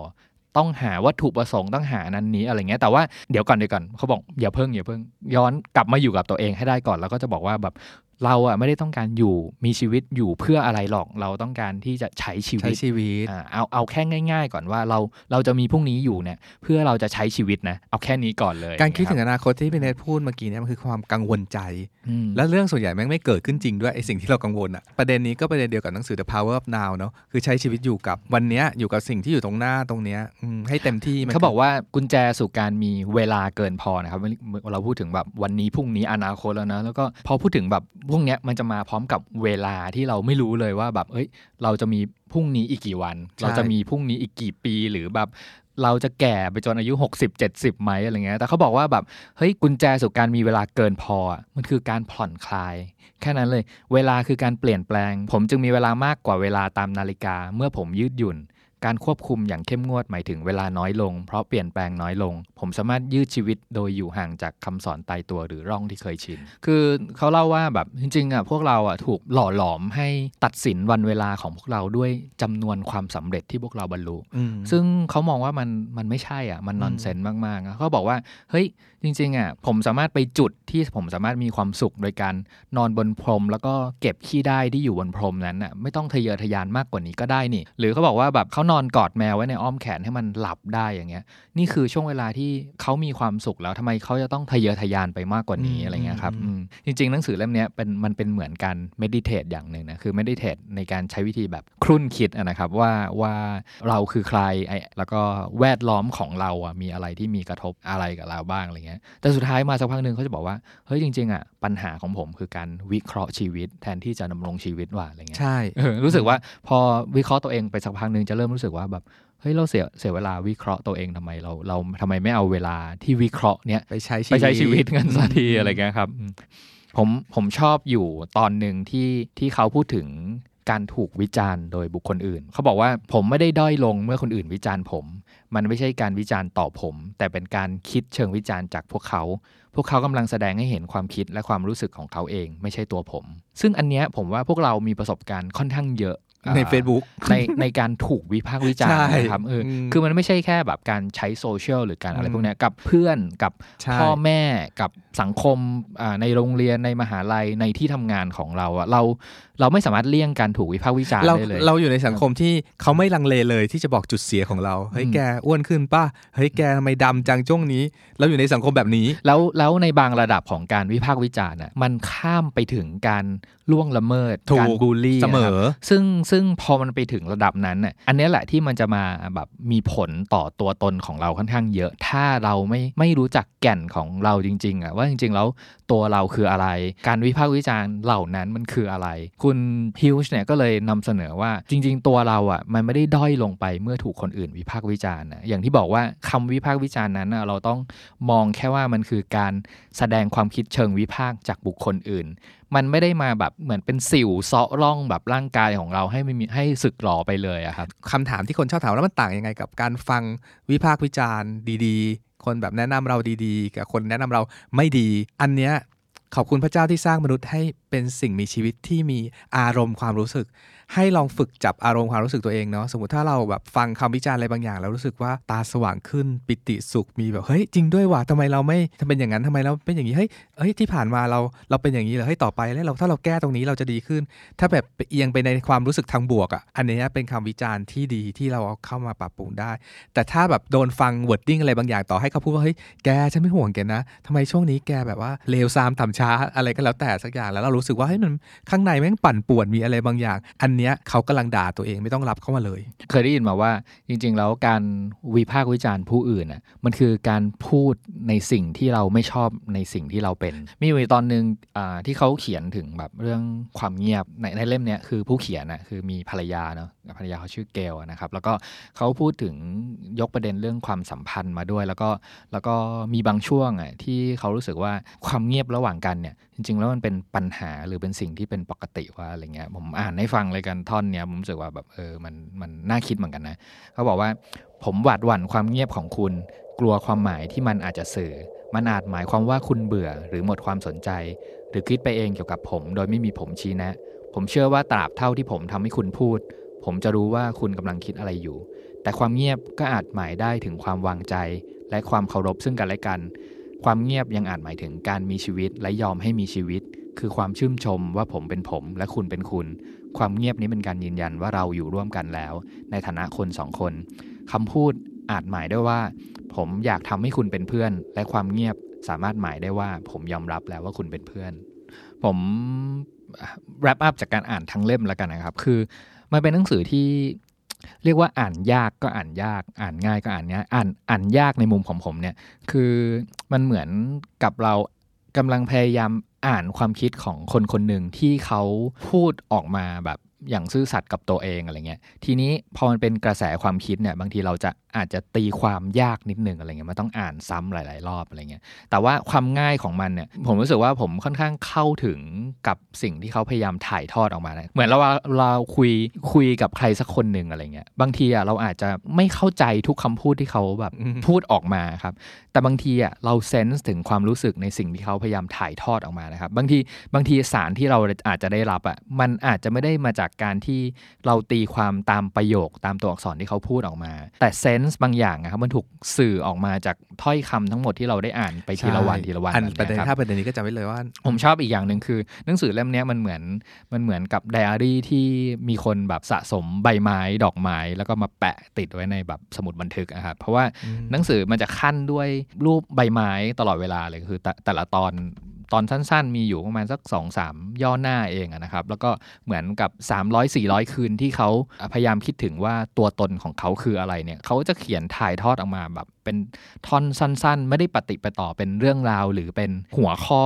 ต้องหาวัตถุประสงค์ต้องหานั้นนี้อะไรเงี้ยแต่ว่าเดี๋ยวก่อนเดี๋ยวก่อนเขาบอกอย่าเพิ่งอย่าเพิ่งย้อนกลับมาอยู่กับตัวเองให้ได้ก่อนแล้วก็จะบอกว่าแบบ เราอะไม่ได้ต้องการอยู่มีชีวิตอยู่เพื่ออะไรหรอกเราต้องการที่จะใช้ชีใช้วิตชีวิตอ่าเอาเอาแค่ง่าย ๆ ก่อนว่าเราเราจะมีพรุ่งนี้อยู่เนี่ยเพื่อเราจะใช้ชีวิตนะเอาแค่นี้ก่อนเลย การคิดถึงนะอนาคตที่พี่เนทพูดเมื่อกี้เนี่ยมันคือความกังวลใจอืมแล้วเรื่องส่วนใหญ่แม่งไม่เกิดขึ้นจริงด้วยไอสิ่งที่เรากังวลอะประเด็นนี้ก็ประเด็นเดียวกับหนังสือ The Power of Now เนาะคือใช้ชีวิตอยู่กับวันเนี้ยอยู่กับสิ่งที่อยู่ตรงหน้าตรงเนี้ยอืมให้เต็มที่มันเขาบอกว่ากุญแจสู่การมีเวลาเกินพอนะครับเราพูดถึงแบบวันนี้พรุ่งนี้อนาคตแล้วนะแล้วก็พอพูดถึงแบบพวกเนี้ยมันจะมาพร้อมกับเวลาที่เราไม่รู้เลยว่าแบบเอ้ย เราจะมีพรุ่งนี้อีกกี่วัน เราจะมีพรุ่งนี้อีกกี่ปีหรือแบบเราจะแก่ไปจนอายุ 60 70ไหมอะไรเงี้ย แต่เขาบอกว่าแบบเฮ้ยกุญแจสู่การมีเวลาเกินพออะมันคือการผ่อนคลาย แค่นั้นเลย เวลาคือการเปลี่ยนแปลง ผมจึงมีเวลามากกว่าเวลาตามนาฬิกา เมื่อผมยืดหยุ่น การควบคุมอย่างเข้มงวดหมายถึงเวลาน้อยลง เพราะเปลี่ยนแปลงน้อยลง ผมสามารถยืดชีวิตโดยอยู่ห่างจากคำสอนตายตัวหรือร่องที่เคยชิน คือเขาเล่าว่าแบบจริงๆอะพวกเราอะถูกหล่อหลอมให้ตัดสินวันเวลาของพวกเราด้วยจำนวนความสำเร็จที่พวกเราบรรลุอืมซึ่งเขามองว่ามันมันไม่ใช่อะมันนอนเซนมากๆอะเขาบอกว่าเฮ้ยจริงๆอะผมสามารถไปจุดที่ผมสามารถมีความสุขโดยการนอนบนพรม แล้วก็เก็บขี้ได้ที่อยู่บนพรมนั้นอะไม่ต้องทะเยอทะยานมากกว่านี้ก็ได้นี่ หรือเขาบอกว่าแบบเขานอนกอดแมวไว้ในอ้อมแขนให้มันหลับได้อย่างเงี้ย นี่คือช่วงเวลาที่เขามีความสุขแล้วทำไมเขาจะต้องทะเยอทะยานไปมากกว่านี้อืมอะไรเงี้ยครับอืมอืมจริง ๆ หนังสือเล่มเนี้ยเป็นมันเป็นเหมือนการ meditate อย่างหนึ่งนะคือ meditate ในการใช้วิธีแบบครุ่นคิดอะนะครับว่าว่าเราคือใครไอ้แล้วก็แวดล้อมของเราอะมีอะไรที่มีกระทบอะไรกับเราบ้างอะไรเงี้ยแต่สุดท้ายมาสักพักหนึ่งเขาจะบอกว่าเฮ้ยจริงๆอะปัญหาของผมคือการวิเคราะห์ชีวิต แทนที่จะดำรงชีวิตว่ะอะไรเงี้ยใช่เออรู้สึกว่าพอวิเคราะห์ตัวเองไปสักพักหนึ่งจะเริ่มรู้สึกว่าแบบเฮ้ยเราเสียเสียเวลาวิเคราะห์ตัวเองทำไมเราเราทำไมไม่เอาเวลาที่วิเคราะห์เนี้ยไปใช้ชีไปวิตใช้ชีวิตกันสักทีอะไรเงี้ยครับอืมผมผมชอบอยู่ตอนหนึ่งที่ที่เขาพูดถึงการถูกวิจารณ์โดยบุคคลอื่น เขาบอกว่าผมไม่ได้ด้อยลงเมื่อคนอื่นวิจารณ์ผม มันไม่ใช่การวิจารณ์ต่อผม แต่เป็นการคิดเชิงวิจารณ์จากพวกเขา พวกเขากำลังแสดงให้เห็นความคิดและความรู้สึกของเขาเอง ไม่ใช่ตัวผม ซึ่งอันเนี้ยผมว่าพวกเรามีประสบการณ์ค่อนข้างเยอะ ในอ่า Facebook ในในการถูกวิพากษ์วิจารณ์ใช่นะครับเอออมคือมันไม่ใช่แค่แบบการใช้โซเชียลหรือการอะไรอืมพวกเนี้ยกับเพื่อนกับใช่พ่อแม่กับสังคมอ่าในโรงเรียนในมหาลัยในที่ทำงานของเราอะเราเราไม่สามารถเลี่ยงการถูกวิพากษ์วิจารณ์เราได้เลย เราอยู่ในสังคมที่เขาไม่ลังเลเลยที่จะบอกจุดเสียของเราเฮ้ยอืมแกอ้วนขึ้นป่ะเฮ้ยแกทำไมดำจังช่วงนี้ เราอยู่ในสังคมแบบนี้ แล้วแล้วในบางระดับของการวิพากษ์วิจารณ์อะมันข้ามไปถึงการล่วงละเมิดถูกการบูลลี่เสมอนะครับซึ่งซึ่งพอมันไปถึงระดับนั้นน่ะอันนี้แหละที่มันจะมาแบบมีผลต่อตัวตนของเราค่อนข้างเยอะ ถ้าเราไม่ไม่รู้จักแก่นของเราจริงๆอะว่าจริง ๆ แล้วตัวเราคืออะไร การวิพากษ์วิจารณ์เหล่านั้นมันคืออะไรคุณฮิวช์เนี่ยก็เลยนำเสนอว่าจริง ๆ ตัวเราอะมันไม่ได้ด้อยลงไปเมื่อถูกคนอื่นวิพากษ์วิจารณ์นะอย่างที่บอกว่าคำวิพากษ์วิจารณ์นั้นเราต้องมองแค่ว่ามันคือการแสดงความคิดเชิงวิพากษ์จากบุคคลอื่น มันไม่ได้มาแบบเหมือนเป็นสิวเซาะร่องแบบร่างกายของเราให้ไม่มีให้สึกหรอไปเลยอะครับคำถามที่คนชอบถามแล้วมันต่างยังไงกับการฟังวิพากษ์วิจารณ์ดี ๆ คนแบบแนะนำเราดีๆ กับคนแนะนำเราไม่ดี อันเนี้ย ขอบคุณพระเจ้าที่สร้างมนุษย์ให้เป็นสิ่งมีชีวิตที่มีอารมณ์ความรู้สึก ให้ลองฝึกจับอารมณ์ความรู้สึกตัวเองเนาะสมมติถ้าเราแบบฟังคำวิจารณ์อะไรบางอย่าง แล้วรู้สึกว่าตาสว่างขึ้นปิติสุขมีแบบเฮ้ยจริงด้วยว่ะทำไมเราไม่ทำเป็นอย่างนั้นทำไมเราเป็นอย่างนี้เฮ้ยเฮ้ยที่ผ่านมาเราเราเป็นอย่างนี้เหรอเฮ้ยต่อไปแล้วเราถ้าเราแก้ตรงนี้เราจะดีขึ้น ถ้าแบบเอียงไปในความรู้สึกทางบวกอะ่ะอันนี้เป็นคำวิจารณ์ที่ดีที่เราเอาเข้ามาปรับปรุงได้ แต่ถ้าแบบโดนฟังวอร์ดดิ้งอะไรบางอย่างต่อให้เขาพูดว่าเฮ้ยแกฉันไม่ห่วงแกนะทำไมช่วงนี้แกแบบว่าเลวซามต่ำช้าอะไรก็แล้วแต่สักอย่างแล้วเรารู้สึกว่าเฮ้ยมันข้างในแม่งปั่นป่วนมีอะไรบางอย่างอันเนี้ยเขากำลังด่าตัวเองไม่ต้องรับเข้ามาเลย เคยได้ยินมาว่าจริง ๆ แล้วการวิพากษ์วิจารณ์ผู้อื่นอะมันคือการพูดในสิ่งที่เราไม่ชอบในสิ่งที่เราเป็น มีอยู่ตอนหนึ่งที่เขาเขียนถึงแบบเรื่องความเงียบในในเล่มเนี้ยคือผู้เขียนอะคือมีภรรยาเนาะภรรยาเขาชื่อเกลนะครับ แล้วก็เขาพูดถึงยกประเด็นเรื่องความสัมพันธ์มาด้วย แล้วก็แล้วก็มีบางช่วงอะที่เขารู้สึกว่าความเงียบระหว่างกันเนี่ยจริง ๆ แล้วมันเป็นปัญหาหรือเป็นสิ่งที่เป็นปกติว่าอะไรเงี้ยผมอ่านให้ฟังเลยกันท่อนเนี้ยผมรู้สึกว่าแบบเออมันมันน่าคิดเหมือนกันนะเขาบอกว่าผมหวาดหวั่นความเงียบของคุณ กลัวความหมายที่มันอาจจะสื่อ มันอาจหมายความว่าคุณเบื่อหรือหมดความสนใจ หรือคิดไปเองเกี่ยวกับผม โดยไม่มีผมชี้แนะ ผมเชื่อว่าตราบเท่าที่ผมทำให้คุณพูด ผมจะรู้ว่าคุณกำลังคิดอะไรอยู่ แต่ความเงียบก็อาจหมายได้ถึงความวางใจ และความเคารพซึ่งกันและกัน ความเงียบยังอาจหมายถึงการมีชีวิตและยอมให้มีชีวิต คือความชื่นชมว่าผมเป็นผมและคุณเป็นคุณ ความเงียบนี้เป็นการยืนยันว่าเราอยู่ร่วมกันแล้ว ในฐานะคนสองคนคำพูดอาจหมายได้ว่า ผมอยากทำให้คุณเป็นเพื่อน และความเงียบสามารถหมายได้ว่า ผมยอมรับแล้วว่าคุณเป็นเพื่อน ผม wrap up จากการอ่านทั้งเล่มแล้วกันนะครับ คือมันเป็นหนังสือที่ เรียกว่าอ่านยากก็อ่านยาก อ่านง่ายก็อ่านง่ายอ่านอ่านยากในมุมของผมเนี่ย คือมันเหมือนกับเรากำลังพยายามอ่านความคิดของคนคนหนึ่งที่เขาพูดออกมาแบบอย่างซื่อสัตย์กับตัวเองอะไรเงี้ย ทีนี้พอมันเป็นกระแสความคิดเนี่ย บางทีเราจะ อาจจะตีความยากนิดนึงอะไรเงี้ยมันต้องอ่านซ้ำหลาย ๆ รอบอะไรเงี้ยแต่ว่าความง่ายของมันเนี่ยผมรู้สึกว่าผมค่อนข้างเข้าถึงกับสิ่งที่เขาพยายามถ่ายทอดออกมานะเหมือนเราเราคุยคุยกับใครสักคนหนึ่งอะไรเงี้ยบางทีอะเราอาจจะไม่เข้าใจทุกคำพูดที่เขาแบบพูดออกมาครับแต่บางทีอะเราเซนส์ถึงความรู้สึกในสิ่งที่เขาพยายามถ่ายทอดออกมานะครับบางทีบางทีสารที่เราอาจจะได้รับอะมันอาจจะไม่ได้มาจากการที่เราตีความตามประโยคตามตัวอักษรที่เขาพูดออกมา แต่เซนส์บางอย่างนะครับมันถูกสื่อออกมาจากถ้อยคำทั้งหมดที่เราได้อ่านไปทีละวันทีละวันอันแบบประเด็นยคบถ้าประเด็นนี้ก็จำไว้เลยว่า ผมชอบอีกอย่างหนึ่งคือ หนังสือเล่มเนี้ยมันเหมือนมันเหมือนกับไดอารี่ที่มีคนแบบสะสมใบไม้ดอกไม้แล้วก็มาแปะติดไว้ในแบบสมุดบันทึกอะครับเพราะว่าหนังสือมันจะขั้นด้วยรูปใบไม้ตลอดเวลาเลยคือแต่แต่ละตอนตอนสั้นๆ มีอยู่ประมาณสัก2อสามย่อหน้าเองนะครับ แล้วก็เหมือนกับ 300-400 คืนที่เขาพยายามคิดถึงว่าตัวตนของเขาคืออะไรเนี่ยเขาจะเขียนถ่ายทอดออกมาแบบ เป็นท่อนสั้น ๆ ไม่ได้ปฏิปต่อเป็นเรื่องราว หรือเป็นหัวข้อ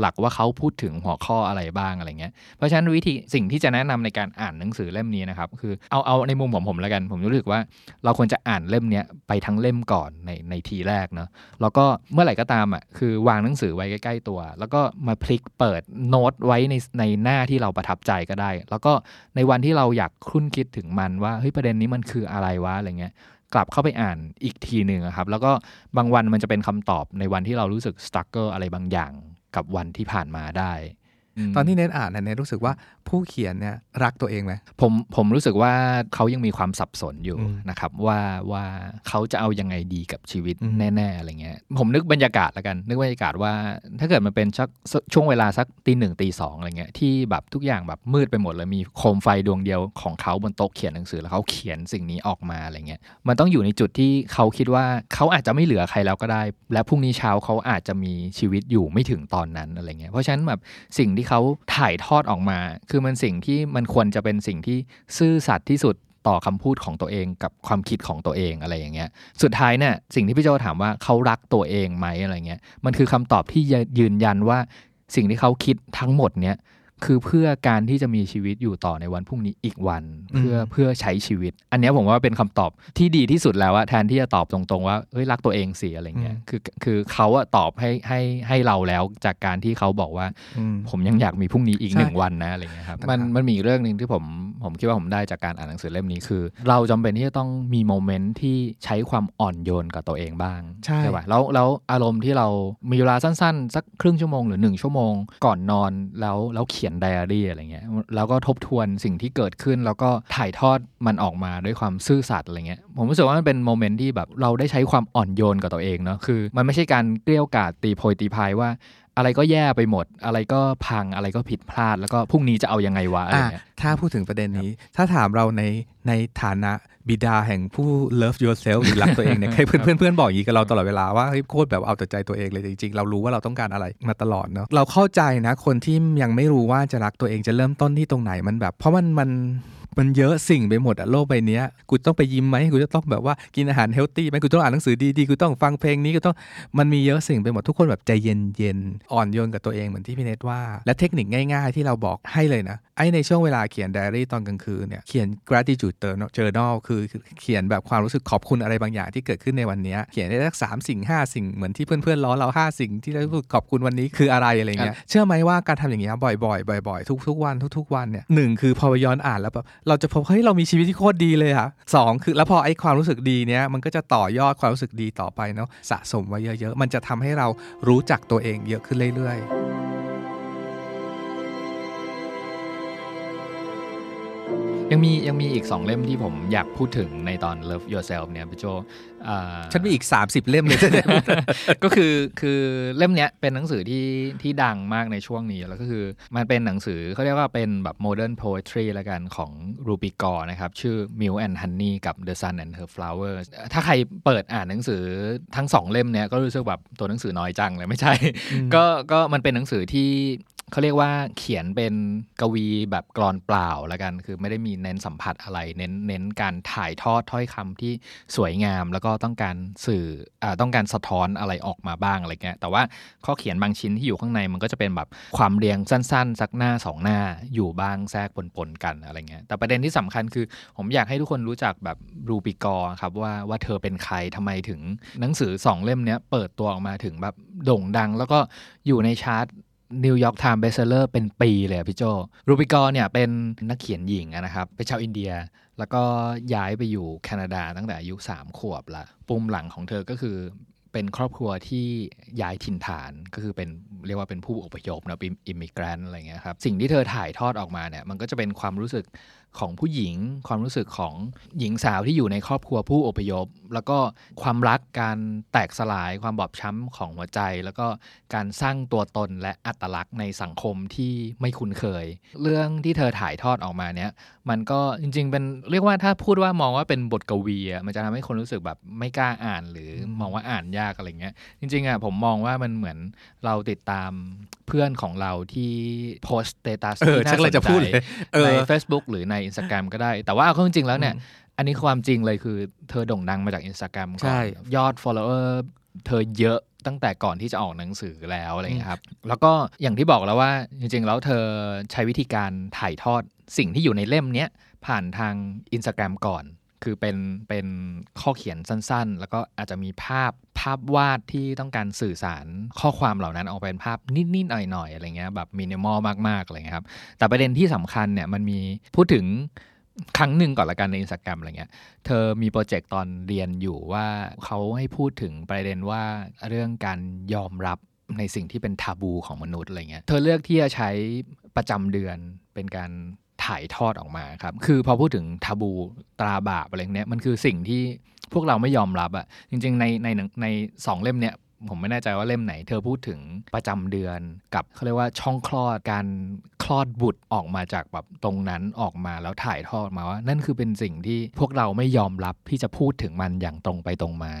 หลักๆ ว่าเขาพูดถึงหัวข้ออะไรบ้างอะไรเงี้ยเพราะฉะนั้นวิธีสิ่งที่จะแนะนำในการอ่านหนังสือเล่มนี้นะครับคือเอาเอาในมุมผมผมแล้วกัน ผมรู้สึกว่าเราควรจะอ่านเล่มนี้ไปทั้งเล่มก่อนในในทีแรกเนาะแล้วก็เมื่อไหร่ก็ตามอะคือวางหนังสือไว้ใกล้ๆตัว แล้วก็มาพลิกเปิดโน้ตไว้ในในหน้าที่เราประทับใจก็ได้ แล้วก็ในวันที่เราอยากคุ้นคิดถึงมันว่าเฮ้ยประเด็นนี้มันคืออะไรวะอะไรเงี้ย กลับเข้าไปอ่านอีกทีหนึ่งครับ แล้วก็บางวันมันจะเป็นคำตอบในวันที่เรารู้สึกสตั๊กเกอร์อะไรบางอย่างกับวันที่ผ่านมาได้ ตอนที่เน้นอ่านเนี่ยเน้นรู้สึกว่าผู้เขียนเนี่ยรักตัวเองไหมผมผมรู้สึกว่าเขายังมีความสับสนอยู่อืมนะครับว่าว่าเขาจะเอายังไงดีกับชีวิตอืมแน่ๆอะไรเงี้ยผมนึกบรรยากาศละกัน นึกบรรยากาศว่า ถ้าเกิดมันเป็นชักช่วงเวลาสักตีหนึ่งตีสองอะไรเงี้ยที่แบบทุกอย่างแบบมืดไปหมดเลยมีโคมไฟดวงเดียวของเขาบนโต๊ะเขียนหนังสือแล้วเขาเขียนสิ่งนี้ออกมาอะไรเงี้ยมันต้องอยู่ในจุดที่เขาคิดว่าเขาอาจจะไม่เหลือใครแล้วก็ได้ และพรุ่งนี้เช้าเขาอาจจะมีชีวิตอยู่ไม่ถึงตอนนั้นอะไรเงี้ยเพราะฉะนั้นแบบสิ่งที่ที่เขาถ่ายทอดออกมาคือมันสิ่งที่มันควรจะเป็นสิ่งที่ซื่อสัตย์ที่สุดต่อคำพูดของตัวเองกับความคิดของตัวเองอะไรอย่างเงี้ย สุดท้ายเนี่ยสิ่งที่พี่โจถามว่าเขารักตัวเองไหมอะไรเงี้ย มันคือคำตอบที่ยืนยันว่าสิ่งที่เขาคิดทั้งหมดเนี้ย คือเพื่อการที่จะมีชีวิตอยู่ต่อในวันพรุ่งนี้อีกวัน เพื่อเพื่อใช้ชีวิต อันนี้ผมว่าเป็นคำตอบที่ดีที่สุดแล้วว่าแทนที่จะตอบตรงๆ ว่าเฮ้ยรักตัวเองสิอะไรเงี้ยคือคือเขาอะตอบให้ให้ให้เราแล้วจากการที่เขาบอกว่า ผมยังอยากมีพรุ่งนี้อีกหนึ่งวันนะอะไรเงี้ยครับมันมันมีเรื่องหนึ่งที่ผม ผมคิดว่าผมได้จากการอ่านหนังสือเล่มนี้คือ เราจำเป็นที่จะต้องมี moment ที่ใช้ความอ่อนโยนกับตัวเองบ้าง ใช่ป่ะแล้วแล้วอารมณ์ที่เรามีเวลาสั้นๆ สักครึ่งชั่วโมงหรือหนึ่งชั่วโมง ก่อนนอนแล้วแล้วเขียนไดอารี่อะไรเงี้ยแล้วก็ทบทวนสิ่งที่เกิดขึ้น แล้วก็ถ่ายทอดมันออกมาด้วยความซื่อสัตย์อะไรเงี้ยผมรู้สึกว่ามันเป็น moment ที่แบบเราได้ใช้ความอ่อนโยนกับตัวเองเนาะคือ มันไม่ใช่การเกลี้ยกล่อมตีโพยตีพายว่า อะไรก็แย่ไปหมด อะไรก็พังอะไรก็ผิดพลาด แล้วก็พรุ่งนี้จะเอายังไงวะอะไรเงี้ยถ้าพูดถึงประเด็นนี้ ถ้าถามเราในในฐานะบิดาแห่งผู้ love yourself หรือรักตัวเองเนี่ยเพื่อนเพื่อนเพื่อนบอกอย่างนี้กับเราตลอดเวลาว่าเฮ้ยโคตรแบบเอาแต่ใจตัวเองเลยจริงๆ เรารู้ว่าเราต้องการอะไรมาตลอดเนาะเราเข้าใจนะ คนที่ยังไม่รู้ว่าจะรักตัวเองจะเริ่มต้นที่ตรงไหนมันแบบ เพราะมันมัน มันเยอะสิ่งไปหมดอะโลกใบนี้กูต้องไปยิ้มไหมกูจะต้องแบบว่ากินอาหารเฮลตี้ไหมกูต้องอ่านหนังสือดีๆกูต้องฟังเพลงนี้กูต้องมันมีเยอะสิ่งไปหมดทุกคนแบบใจเย็นๆอ่อนโยนกับตัวเองเหมือนที่พี่เนทว่า และเทคนิคง่ายๆ ที่เราบอกให้เลยนะไอ้ในช่วงเวลาเขียนไดอารี่ตอนกลางคืนเนี่ยเขียน gratitude journal คือเขียนแบบความรู้สึกขอบคุณอะไรบางอย่างที่เกิดขึ้นในวันนี้เขียนได้สักสามสิ่งห้าสิ่งเหมือนที่เพื่อนๆล้อเราห้าสิ่งที่เราขอบคุณวันนี้คืออะไรอะไรเงี้ยเชื่อไหมว่าการทำอย่างเงี้ยบ่อยๆบ่อย ๆ ทุกๆวันทุก ๆ วันเนี่ยหนึ่งคือพอย้อนอ่านแล้วแบบเราจะพบเฮ้ยเรามีชีวิตที่โคตรดีเลยค่ะสองคือแล้วพอไอ้ความรู้สึกดีเนี้ยมันก็จะต่อยอดความรู้สึกดีต่อไปเนาะสะสมไว้เยอะ ๆ มันจะทำให้เรารู้จักตัวเองเยอะขึ้นเรื่อย ๆ ยังมียังมีอีกสองเล่มที่ผมอยากพูดถึงในตอน Love Yourself เนี่ยพี่โจฉันมีอีก 30 เล่มเลยก็คือคือเล่มเนี้ยเป็นหนังสือที่ที่ดังมากในช่วงนี้ แล้วก็คือมันเป็นหนังสือเขาเรียกว่าเป็นแบบ modern poetry ละกันของรูปิกอนะครับ ชื่อ Milk and Honey กับ The Sun and Her Flowers ถ้าใครเปิดอ่านหนังสือทั้งสองเล่มเนี้ยก็รู้สึกแบบตัวหนังสือน้อยจังเลยไม่ใช่ ก็ก็มันเป็นหนังสือที่ เขาเรียกว่าเขียนเป็นกวีแบบกรอนเปล่าแล้วกัน คือไม่ได้มีเน้นสัมผัสอะไร เน้นเน้นการถ่ายทอดถ้อยคำที่สวยงาม แล้วก็ต้องการสื่ออต้องการสะท้อนอะไรออกมาบ้างอะไรเงี้ยแต่ว่าข้อเขียนบางชิ้นที่อยู่ข้างในมันก็จะเป็นแบบความเรียงสั้นๆ สักหน้าสองหน้าอยู่บ้างแทรกปนๆกันอะไรเงี้ยแต่ประเด็นที่สำคัญคือผมอยากให้ทุกคนรู้จักแบบ Rupi Kaur ครับว่าว่าเธอเป็นใครทำไมถึงหนังสือสองเล่มนี้เปิดตัวออกมาถึงแบบโด่งดัง แล้วก็อยู่ในชาร์ต New York Times Bestseller เป็นปีเลยพี่โจ Rupi Kaur เนี่ยเป็นนักเขียนหญิงนะครับ เป็นชาวอินเดีย แล้วก็ย้ายไปอยู่แคนาดาตั้งแต่อายุ 3 ขวบละปูมหลังของเธอก็คือเป็นครอบครัวที่ย้ายถิ่นฐานก็คือเป็นเรียกว่าเป็นผู้อพยพนะอิมิเกรนอะไรเงี้ยครับ สิ่งที่เธอถ่ายทอดออกมาเนี่ยมันก็จะเป็นความรู้สึก ของผู้หญิง ความรู้สึกของหญิงสาวที่อยู่ในครอบครัวผู้อพยพ แล้วก็ความรักการแตกสลายความบอบช้ำของหัวใจ แล้วก็การสร้างตัวตนและอัตลักษณ์ในสังคมที่ไม่คุ้นเคย เรื่องที่เธอถ่ายทอดออกมาเนี้ยมันก็จริง ๆ เป็นเรียกว่าถ้าพูดว่ามองว่าเป็นบทกวีมันจะทำให้คนรู้สึกแบบไม่กล้าอ่านหรือมองว่าอ่านยากอะไรเงี้ยจริงๆอะผมมองว่ามันเหมือนเราติดตามเพื่อนของเราที่โพสต์ status ที่น่าสนใจใน Facebook หรือในอินสตาแกรมก็ได้ แต่ว่าเอาจริงแล้วเนี่ย อันนี้ความจริงเลยคือเธอโด่งดังมาจากอินสตาแกรมก่อนยอด follower เธอเยอะตั้งแต่ก่อนที่จะออกหนังสือแล้วอะไรเงี้ยครับ แล้วก็อย่างที่บอกแล้วว่าจริงๆ แล้วเธอใช้วิธีการถ่ายทอดสิ่งที่อยู่ในเล่มนี้ผ่านทางอินสตาแกรมก่อน คือเป็นเป็นข้อเขียนสั้นๆ แล้วก็อาจจะมีภาพภาพวาดที่ต้องการสื่อสารข้อความเหล่านั้นออกเป็นภาพนิดๆหน่อยๆอะไรเงี้ยแบบมินิมอลมากๆอะไรเงี้ยครับแต่ประเด็นที่สำคัญเนี่ยมันมีพูดถึงครั้งหนึ่งก่อนละกันในอินสตาแกรมอะไรเงี้ย เธอมีโปรเจกต์ตอนเรียนอยู่ว่าเขาให้พูดถึงประเด็นว่าเรื่องการยอมรับในสิ่งที่เป็นทาบูของมนุษย์อะไรเงี้ย เธอเลือกที่จะใช้ประจำเดือนเป็นการ ถ่ายทอดออกมาครับ คือพอพูดถึงทาบูตราบาปอะไรเนี้ยมันคือสิ่งที่พวกเราไม่ยอมรับอะจริง ๆ ในในในสองเล่มเนี้ย ผมไม่แน่ใจว่าเล่มไหน เธอพูดถึงประจำเดือนกับเขาเรียกว่าช่องคลอดการคลอดบุตรออกมาจากแบบตรงนั้นออกมาแล้วถ่ายทอดมาว่า นั่นคือเป็นสิ่งที่พวกเราไม่ยอมรับที่จะพูดถึงมันอย่างตรงไปตรงมา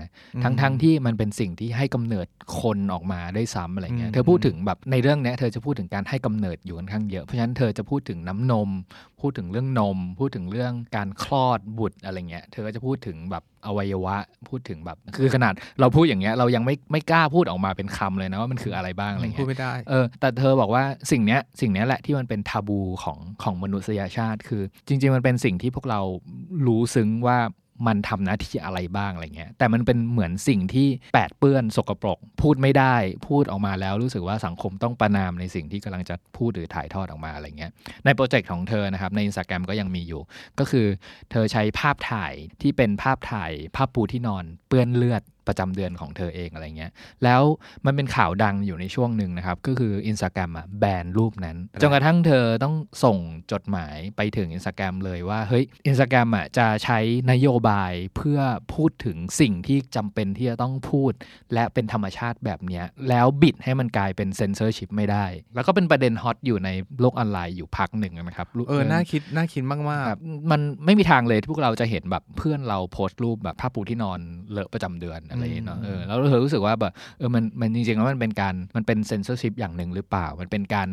ทั้งๆทที่มันเป็นสิ่งที่ให้กำเนิดคนออกมาได้ซ้ำอะไรเงี้ยอืมเธอพูดถึงแบบในเรื่องเนี้ยเธอจะพูดถึงการให้กำเนิดอยู่ค่อนข้างเยอะเพราะฉะนั้นเธอจะพูดถึงน้ำนม พูดถึงเรื่องนม พูดถึงเรื่องการคลอดบุตรอะไรเงี้ยเธอก็จะพูดถึงแบบอวัยวะพูดถึงแบบ คือขนาดเราพูดอย่างเงี้ยเรายังไม่ไม่กล้าพูดออกมาเป็นคำเลยนะว่ามันคืออะไรบ้างอะไรพูเงี้ดยไม่ได้เออแต่เธอบอกว่าสิ่งเนี้ยสิ่งเนี้ยแหละที่มันเป็นทาบูของของมนุษยชาติ คือ จริง ๆ มันเป็นสิ่งที่พวกเรารู้ซึ้งว่า มันทำหน้าที่อะไรบ้างอะไรเงี้ยแต่มันเป็นเหมือนสิ่งที่แปดเปื้อนสกปรก พูดไม่ได้พูดออกมาแล้วรู้สึกว่าสังคมต้องประนามในสิ่งที่กำลังจะพูดหรือถ่ายทอดออกมาอะไรเงี้ยในโปรเจกต์ของเธอนะครับในอินสตาแกรมก็ยังมีอยู่ ก็คือเธอใช้ภาพถ่ายที่เป็นภาพถ่ายภาพปูที่นอนเปื้อนเลือด ประจำเดือนของเธอเองอะไรเงี้ย แล้วมันเป็นข่าวดังอยู่ในช่วงหนึ่งนะครับ ก็คือ Instagram อะแบนรูปนั้น จนกระทั่งเธอต้องส่งจดหมายไปถึง Instagram เลยว่า เฮ้ย Instagram อะจะใช้นโยบายเพื่อพูดถึงสิ่งที่จำเป็นที่จะต้องพูด และเป็นธรรมชาติแบบเนี้ย แล้วบิดให้มันกลายเป็นเซนเซอร์ชิพไม่ได้ แล้วก็เป็นประเด็น hot อยู่ในโลกออนไลน์อยู่พักหนึ่งนะครับ เออ น่าคิด น่าคิดมากครับมันไม่มีทางเลยที่พวกเราจะเห็นแบบเพื่อนเราโพสต์รูปแบบผ้าปูที่นอนเลอะประจำเดือนอะไรอย่างเงี้ยเนาะอืมเออแล้วเธอรู้สึกว่าแบบเออมันมันจริงๆแล้วมันเป็นการมันเป็นเซนเซอร์ชิพอย่างหนึ่งหรือเปล่า มันเป็นการ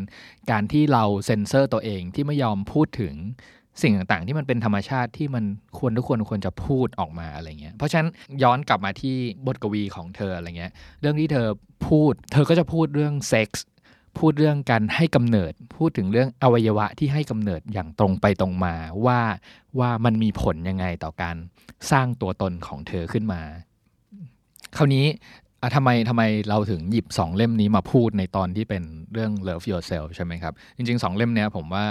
การที่เราเซนเซอร์ตัวเองที่ไม่ยอมพูดถึงสิ่งต่างๆ ที่มันเป็นธรรมชาติที่มันควรทุกคนควรจะพูดออกมาอะไรเงี้ย เพราะฉะนั้นย้อนกลับมาที่บทกวีของเธออะไรเงี้ย เรื่องที่เธอพูด เธอก็จะพูดเรื่องเซ็กส์พูดเรื่องการให้กำเนิด พูดถึงเรื่องอวัยวะที่ให้กำเนิดอย่างตรงไปตรงมาว่าว่ามันมีผลยังไงต่อการสร้างตัวตนของเธอขึ้นมาค ราวนี้ทำไมทำไมเราถึงหยิบสองเล่มนี้มาพูดในตอนที่เป็นเรื่อง love yourself ใช่ไหมครับ จริงๆสองเล่มเนี้ยผมว่า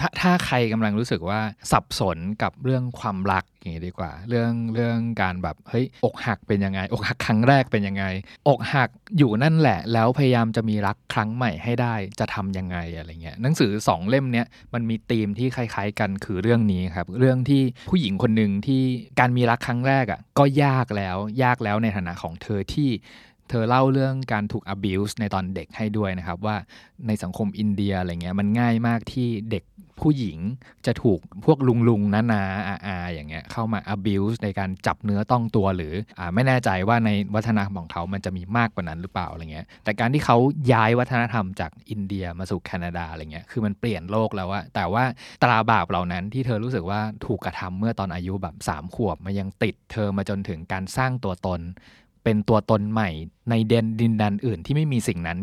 ถ้าถ้าใครกำลังรู้สึกว่าสับสนกับเรื่องความรัก อย่างนี้ดีกว่า เรื่องเรื่องการแบบเฮ้ยอกหักเป็นยังไง อกหักครั้งแรกเป็นยังไง อกหักอยู่นั่นแหละ แล้วพยายามจะมีรักครั้งใหม่ให้ได้จะทำยังไงอะไรเงี้ยหนังสือสองเล่มเนี้ยมันมีธีมที่คล้าย ๆ กันคือเรื่องนี้ครับ เรื่องที่ผู้หญิงคนหนึ่งที่การมีรักครั้งแรกอะก็ยากแล้วยากแล้วในฐานะของเธอที่ เธอเล่าเรื่องการถูก abuse ในตอนเด็กให้ด้วยนะครับ ว่าในสังคมอินเดียอะไรเงี้ยมันง่ายมากที่เด็กผู้หญิงจะถูกพวกลุงลุงนานาอาอาอย่างเงี้ยเข้ามา abuse ในการจับเนื้อต้องตัวหรืออ่าไม่แน่ใจว่าในวัฒนธรรมของเขามันจะมีมากกว่านั้นหรือเปล่าอะไรเงี้ยแต่การที่เขาย้ายวัฒนธรรมจากอินเดียมาสู่แคนาดาอะไรเงี้ยคือมันเปลี่ยนโลกแล้วอะแต่ว่าตราบาปเหล่านั้นที่เธอรู้สึกว่าถูกกระทำเมื่อตอนอายุแบบสามขวบมันยังติดเธอมาจนถึงการสร้างตัวตน เป็นตัวตนใหม่ในเดนดินแดนอื่นที่ไม่มีสิ่งนั้น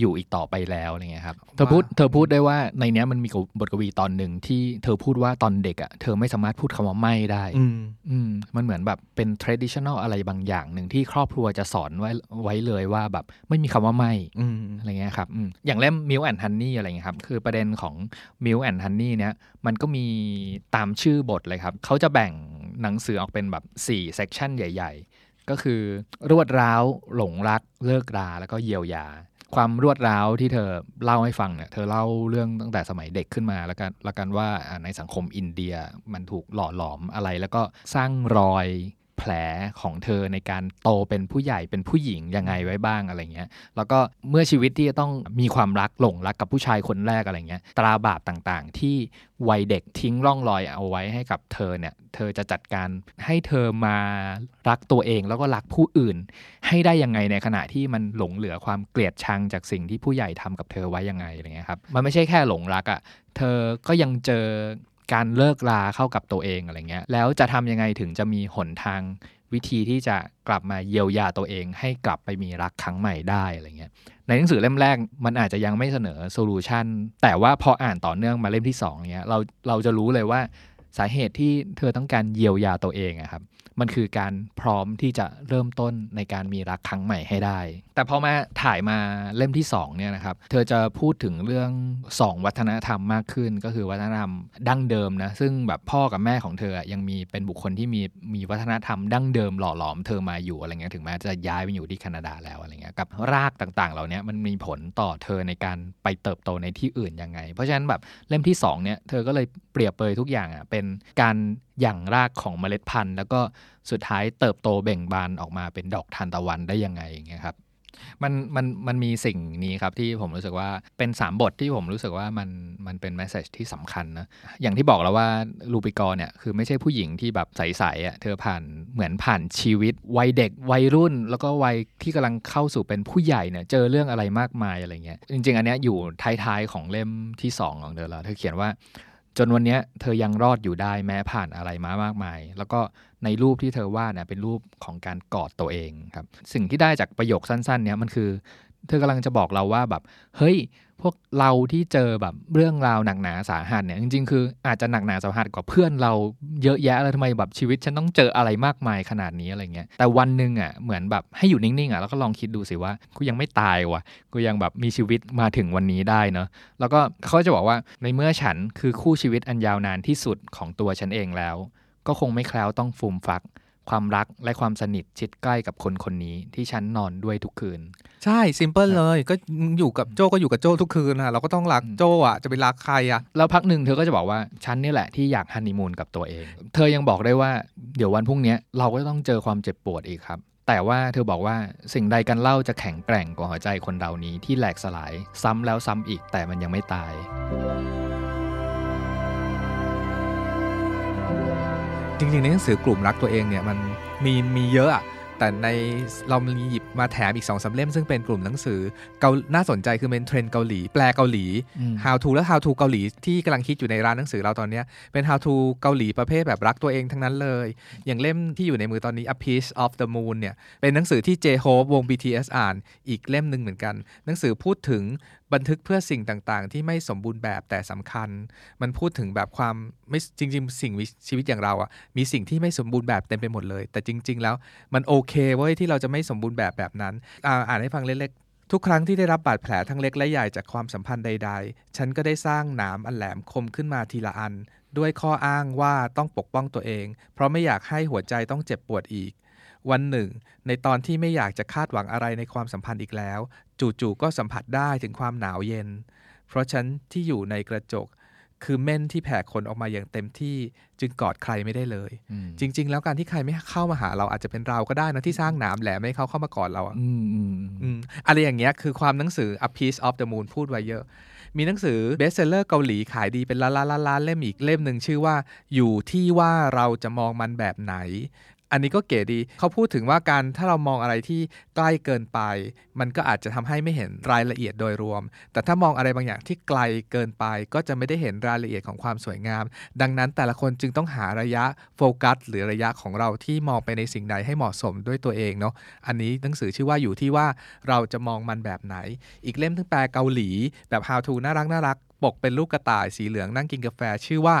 อยู่อีกต่อไปแล้วอะไรเงี้ยครับเธอพูดเธอพูดได้ว่าในเนี้ยมันมีบทกวีตอนหนึ่งที่เธอพูดว่าตอนเด็กอะ่ะเธอไม่สามารถพูดคำว่าไม่ได้อืมอืมมันเหมือนแบบเป็น traditional อะไรบางอย่างหนึ่งที่ครอบครัวจะสอนไว้ไว้เลยว่าแบบไม่มีคำว่าไม่อืมอะไรเงี้ยครับอืมอย่างเล่ม Milk and Honey อะไรเงี้ยครับคือประเด็นของ Milk and Honey เนี้ยมันก็มีตามชื่อบทเลยครับเขาจะแบ่งหนังสือออกเป็นแบบ4 section ใหญ่ๆ ก็คือรวดร้าวหลงรักเลิกราแล้วก็เยียวยา ความรวดร้าวที่เธอเล่าให้ฟังเนี่ยเธอเล่าเรื่องตั้งแต่สมัยเด็กขึ้นมาแล้วกันแล้วกันว่าในสังคมอินเดียมันถูกหล่อหลอมอะไร แล้วก็สร้างรอย แผลของเธอในการโตเป็นผู้ใหญ่เป็นผู้หญิงยังไงไว้บ้างอะไรเงี้ยแล้วก็เมื่อชีวิตที่จะต้องมีความรักหลงรักกับผู้ชายคนแรกอะไรเงี้ยตราบาปต่างๆ ที่วัยเด็กทิ้งร่องรอยเอาไว้ให้กับเธอเนี่ยเธอจะจัดการให้เธอมารักตัวเองแล้วก็รักผู้อื่น ให้ได้ยังไงในขณะที่มันหลงเหลือความเกลียดชังจากสิ่งที่ผู้ใหญ่ทำกับเธอไว้ยังไงอะไรเงี้ยครับมันไม่ใช่แค่หลงรักอะ่ะเธอก็ยังเจอ การเลิกลาเข้ากับตัวเองอะไรเงี้ยแล้วจะทำยังไงถึงจะมีหนทางวิธีที่จะกลับมาเยียวยาตัวเอง ให้กลับไปมีรักครั้งใหม่ได้อะไรเงี้ยในหนังสือเล่มแรกมันอาจจะยังไม่เสนอโซลูชันแต่ว่าพออ่านต่อเนื่องมาเล่มที่2เนี้ยเราเราจะรู้เลยว่าสาเหตุที่เธอต้องการเยียวยาตัวเองอะครับ มันคือการพร้อมที่จะเริ่มต้นในการมีรักครั้งใหม่ให้ได้ แต่พอมาถ่ายมาเล่มที่2เนี่ยนะครับ เธอจะพูดถึงเรื่อง 2 วัฒนธรรมมากขึ้น ก็คือวัฒนธรรมดั้งเดิมนะ ซึ่งแบบพ่อกับแม่ของเธอยังมีเป็นบุคคลที่มีมีวัฒนธรรมดั้งเดิมหล่อหลอมเธอมาอยู่อะไรเงี้ย ถึงแม้จะย้ายไปอยู่ที่แคนาดาแล้วอะไรเงี้ย กับรากต่างๆ เหล่านี้มันมีผลต่อเธอในการไปเติบโตในที่อื่นยังไง เพราะฉะนั้นแบบเล่มที่2เนี่ย เธอก็เลยเปรียบเปยทุกอย่างอะเป็นการ หยั่งรากของเมล็ดพันธุ์ แล้วก็สุดท้ายเติบโตเบ่งบานออกมาเป็นดอกทานตะวันได้ยังไงอย่างเงี้ยครับมันมันมันมีสิ่งนี้ครับที่ผมรู้สึกว่าเป็น 3 บทที่ผมรู้สึกว่ามันมันเป็นแมสเซจที่สำคัญนะอย่างที่บอกแล้วว่าลูปิกอเนี่ยคือไม่ใช่ผู้หญิงที่แบบใสๆอะเธอผ่านเหมือนผ่านชีวิต วัยเด็กวัยรุ่น แล้วก็วัยที่กำลังเข้าสู่เป็นผู้ใหญ่เนี่ยเจอเรื่องอะไรมากมายอะไรเงี้ยจริง ๆ อันเนี้ยอยู่ท้ายๆของเล่มที่ 2 ของเธอแล้วเธอเขียนว่า จนวันนี้เธอยังรอดอยู่ได้แม้ผ่านอะไรมามากมาย แล้วก็ในรูปที่เธอวาดเนี่ยเป็นรูปของการกอดตัวเองครับ สิ่งที่ได้จากประโยคสั้นๆ เนี่ยมันคือ เธอกำลังจะบอกเราว่าแบบเฮ้ย พวกเราที่เจอแบบเรื่องราวหนักหนาสาหัสเนี่ยจริงๆ คืออาจจะหนักหนาสาหัสกว่าเพื่อนเราเยอะแยะเลยทำไมแบบชีวิตฉันต้องเจออะไรมากมายขนาดนี้อะไรเงี้ยแต่วันหนึ่งอะเหมือนแบบให้อยู่นิ่งๆอะแล้วก็ลองคิดดูสิว่ากูยังไม่ตายว่ะกูยังแบบมีชีวิตมาถึงวันนี้ได้เนาะแล้วก็เขาจะบอกว่าในเมื่อฉันคือคู่ชีวิตอันยาวนานที่สุดของตัวฉันเองแล้ว ก็คงไม่แคล้วต้องฟูมฟัก ความรักและความสนิทชิดใกล้กับคนคนนี้ที่ฉันนอนด้วยทุกคืน ใช่ซิมเพิลเลยก็อยู่กับโจก็อยู่กับโจทุกคืนนะเราก็ต้องรักโจอะจะไปรักใครอะแล้วพักหนึ่งเธอก็จะบอกว่าฉันนี่แหละที่อยากฮันนีมูนกับตัวเอง เธอยังบอกได้ว่าเดี๋ยววันพรุ่งนี้เราก็ต้องเจอความเจ็บปวดอีกครับ แต่ว่าเธอบอกว่าสิ่งใดกันเล่าจะแข็งแกร่งกว่าหัวใจคนเรานี้ที่แหลกสลายซ้ำแล้วซ้ำอีกแต่มันยังไม่ตายจริงๆในหนังสือกลุ่มรักตัวเองเนี่ยมันมีมีเยอะอะ แต่ในเรามีหยิบมาแถมอีกสองสามเล่มซึ่งเป็นกลุ่มหนังสือเกาน่าสนใจคือเป็นเทรนด์เกาหลี แปลเกาหลีอืม how to และ how to เกาหลีที่กำลังคิดอยู่ในร้านหนังสือเราตอนเนี้ยเป็น how to เกาหลีประเภทแบบรักตัวเองทั้งนั้นเลย อย่างเล่มที่อยู่ในมือตอนนี้ A Piece of the Moon เนี่ยเป็นหนังสือที่ J-Hope วง BTS อ่านอีกเล่มหนึ่งเหมือนกัน หนังสือพูดถึง บันทึกเพื่อสิ่งต่างๆ ที่ไม่สมบูรณ์แบบแต่สำคัญ มันพูดถึงแบบความไม่จริง ๆ สิ่งชีวิตอย่างเราอะมีสิ่งที่ไม่สมบูรณ์แบบเต็มไปหมดเลย แต่จริง ๆ แล้วมันโอเคเว้ยที่เราจะไม่สมบูรณ์แบบแบบนั้นอ่าอ่านให้ฟังเล็กๆทุกครั้งที่ได้รับบาดแผลทั้งเล็กและใหญ่จากความสัมพันธ์ใด ๆ ฉันก็ได้สร้างหนามอันแหลมคมขึ้นมาทีละอัน ด้วยข้ออ้างว่าต้องปกป้องตัวเอง เพราะไม่อยากให้หัวใจต้องเจ็บปวดอีก วันหนึ่ง ในตอนที่ไม่อยากจะคาดหวังอะไรในความสัมพันธ์อีกแล้ว จู่ๆก็สัมผัสได้ถึงความหนาวเย็น เพราะฉันที่อยู่ในกระจก คือเม่นที่แผ่ขนออกมาอย่างเต็มที่จึงกอดใครไม่ได้เลยอืมจริง ๆ แล้วการที่ใครไม่เข้ามาหาเราอาจจะเป็นเราก็ได้นะที่สร้างหนามแหลมไม่ให้เขาเข้ามากอดเราอะอืมอืมอืมอะไรอย่างเงี้ยคือความหนังสือ A Piece of the Moon พูดไว้เยอะมีหนังสือ bestseller เกาหลีขายดีเป็นล้านล้านล้านล้านเล่มอีกเล่มหนึ่งชื่อว่า อยู่ที่ว่าเราจะมองมันแบบไหน อันนี้ก็เก๋ดี เขาพูดถึงว่าการถ้าเรามองอะไรที่ใกล้เกินไป มันก็อาจจะทำให้ไม่เห็นรายละเอียดโดยรวม แต่ถ้ามองอะไรบางอย่างที่ไกลเกินไป ก็จะไม่ได้เห็นรายละเอียดของความสวยงาม ดังนั้นแต่ละคนจึงต้องหาระยะโฟกัส หรือระยะของเราที่มองไปในสิ่งใดให้เหมาะสมด้วยตัวเองเนาะอันนี้หนังสือชื่อว่าอยู่ที่ว่าเราจะมองมันแบบไหน อีกเล่มทั้งแปลเกาหลี แบบ how to น่ารักน่ารักปกเป็นลูกกระต่ายสีเหลืองนั่งกินกาแฟชื่อว่า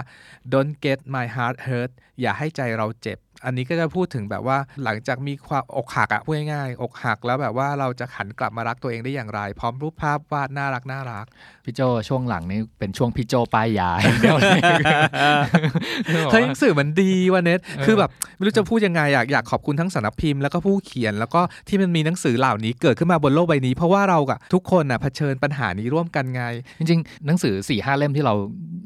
don't get my heart hurt อย่าให้ใจเราเจ็บ อันนี้ก็จะพูดถึงแบบว่าหลังจากมีความอกหักอะพูดง่ายๆอกหักแล้วแบบว่าเราจะหันกลับมารักตัวเองได้อย่างไร พร้อมรูปภาพวาดน่ารักน่ารักพี่โจช่วงหลังนี่เป็นช่วงพี่โจป้ายยาอย่างเดียวเลยเฮ้ยหนังสือมันดีว่ะเน็ตคือแบบไม่รู้จะพูดยังไงอะอยากขอบคุณทั้งสำนักพิมพ์แล้วก็ผู้เขียนแล้วก็ที่มันมีหนังสือเหล่านี้เกิดขึ้นมาบนโลกใบนี้ เพราะว่าเรากับทุกคนน่ะเผชิญปัญหานี้ร่วมกันไง จริงๆ หนังสือ4ี่ห้าเล่มที่เรา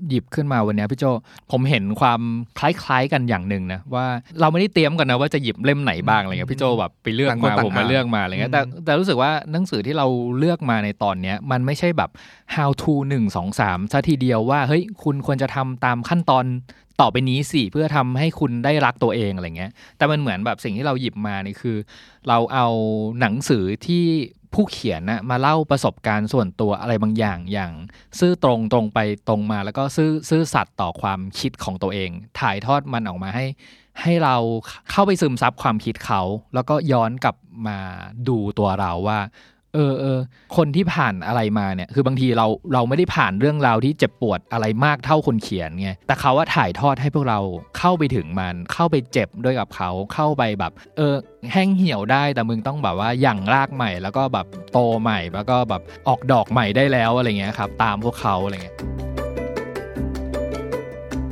หยิบขึ้นมาวันเนี้ยพี่โจผมเห็นความคล้ายๆกันอย่างหนึ่งนะว่าเราไม่ได้เตรียมกันนะว่าจะหยิบเล่มไหนบ้างอะไรเงี้ยพี่โจแบบไปเลือกต่างคนมาต่างผมมาอ่านเลือกมาอะไรเงี้ยแต่อืมแต่รู้สึกว่าหนังสือที่เราเลือกมาในตอนเนี้ยมันไม่ใช่แบบ how to 1 2 3ซะทีเดียวว่าเฮ้ยคุณควรจะทำตามขั้นตอนต่อไปนี้สิเพื่อทำให้คุณได้รักตัวเองอะไรเงี้ย แต่มันเหมือนแบบสิ่งที่เราหยิบมานี่คือ เราเอาหนังสือที่ผู้เขียนนะมาเล่าประสบการณ์ส่วนตัวอะไรบางอย่างอย่าง ซื่อตรงตรงไปตรงมาแล้วก็ซื่อซื่อสัตย์ต่อความคิดของตัวเอง ถ่ายทอดมันออกมาให้ ให้เราเข้าไปซึมซับความคิดเขา แล้วก็ย้อนกลับมาดูตัวเราว่า เออเออคนที่ผ่านอะไรมาเนี่ย คือบางทีเราเราไม่ได้ผ่านเรื่องราวที่เจ็บปวดอะไรมากเท่าคนเขียนไงแต่เขาว่าถ่ายทอดให้พวกเราเข้าไปถึงมัน เข้าไปเจ็บด้วยกับเขาเข้าไปแบบ เออแห้งเหี่ยวได้แต่มึงต้องแบบว่าหยั่งรากใหม่ แล้วก็แบบโตใหม่ แล้วก็แบบออกดอกใหม่ได้แล้วอะไรเงี้ยครับ ตามพวกเขาอะไรเงี้ย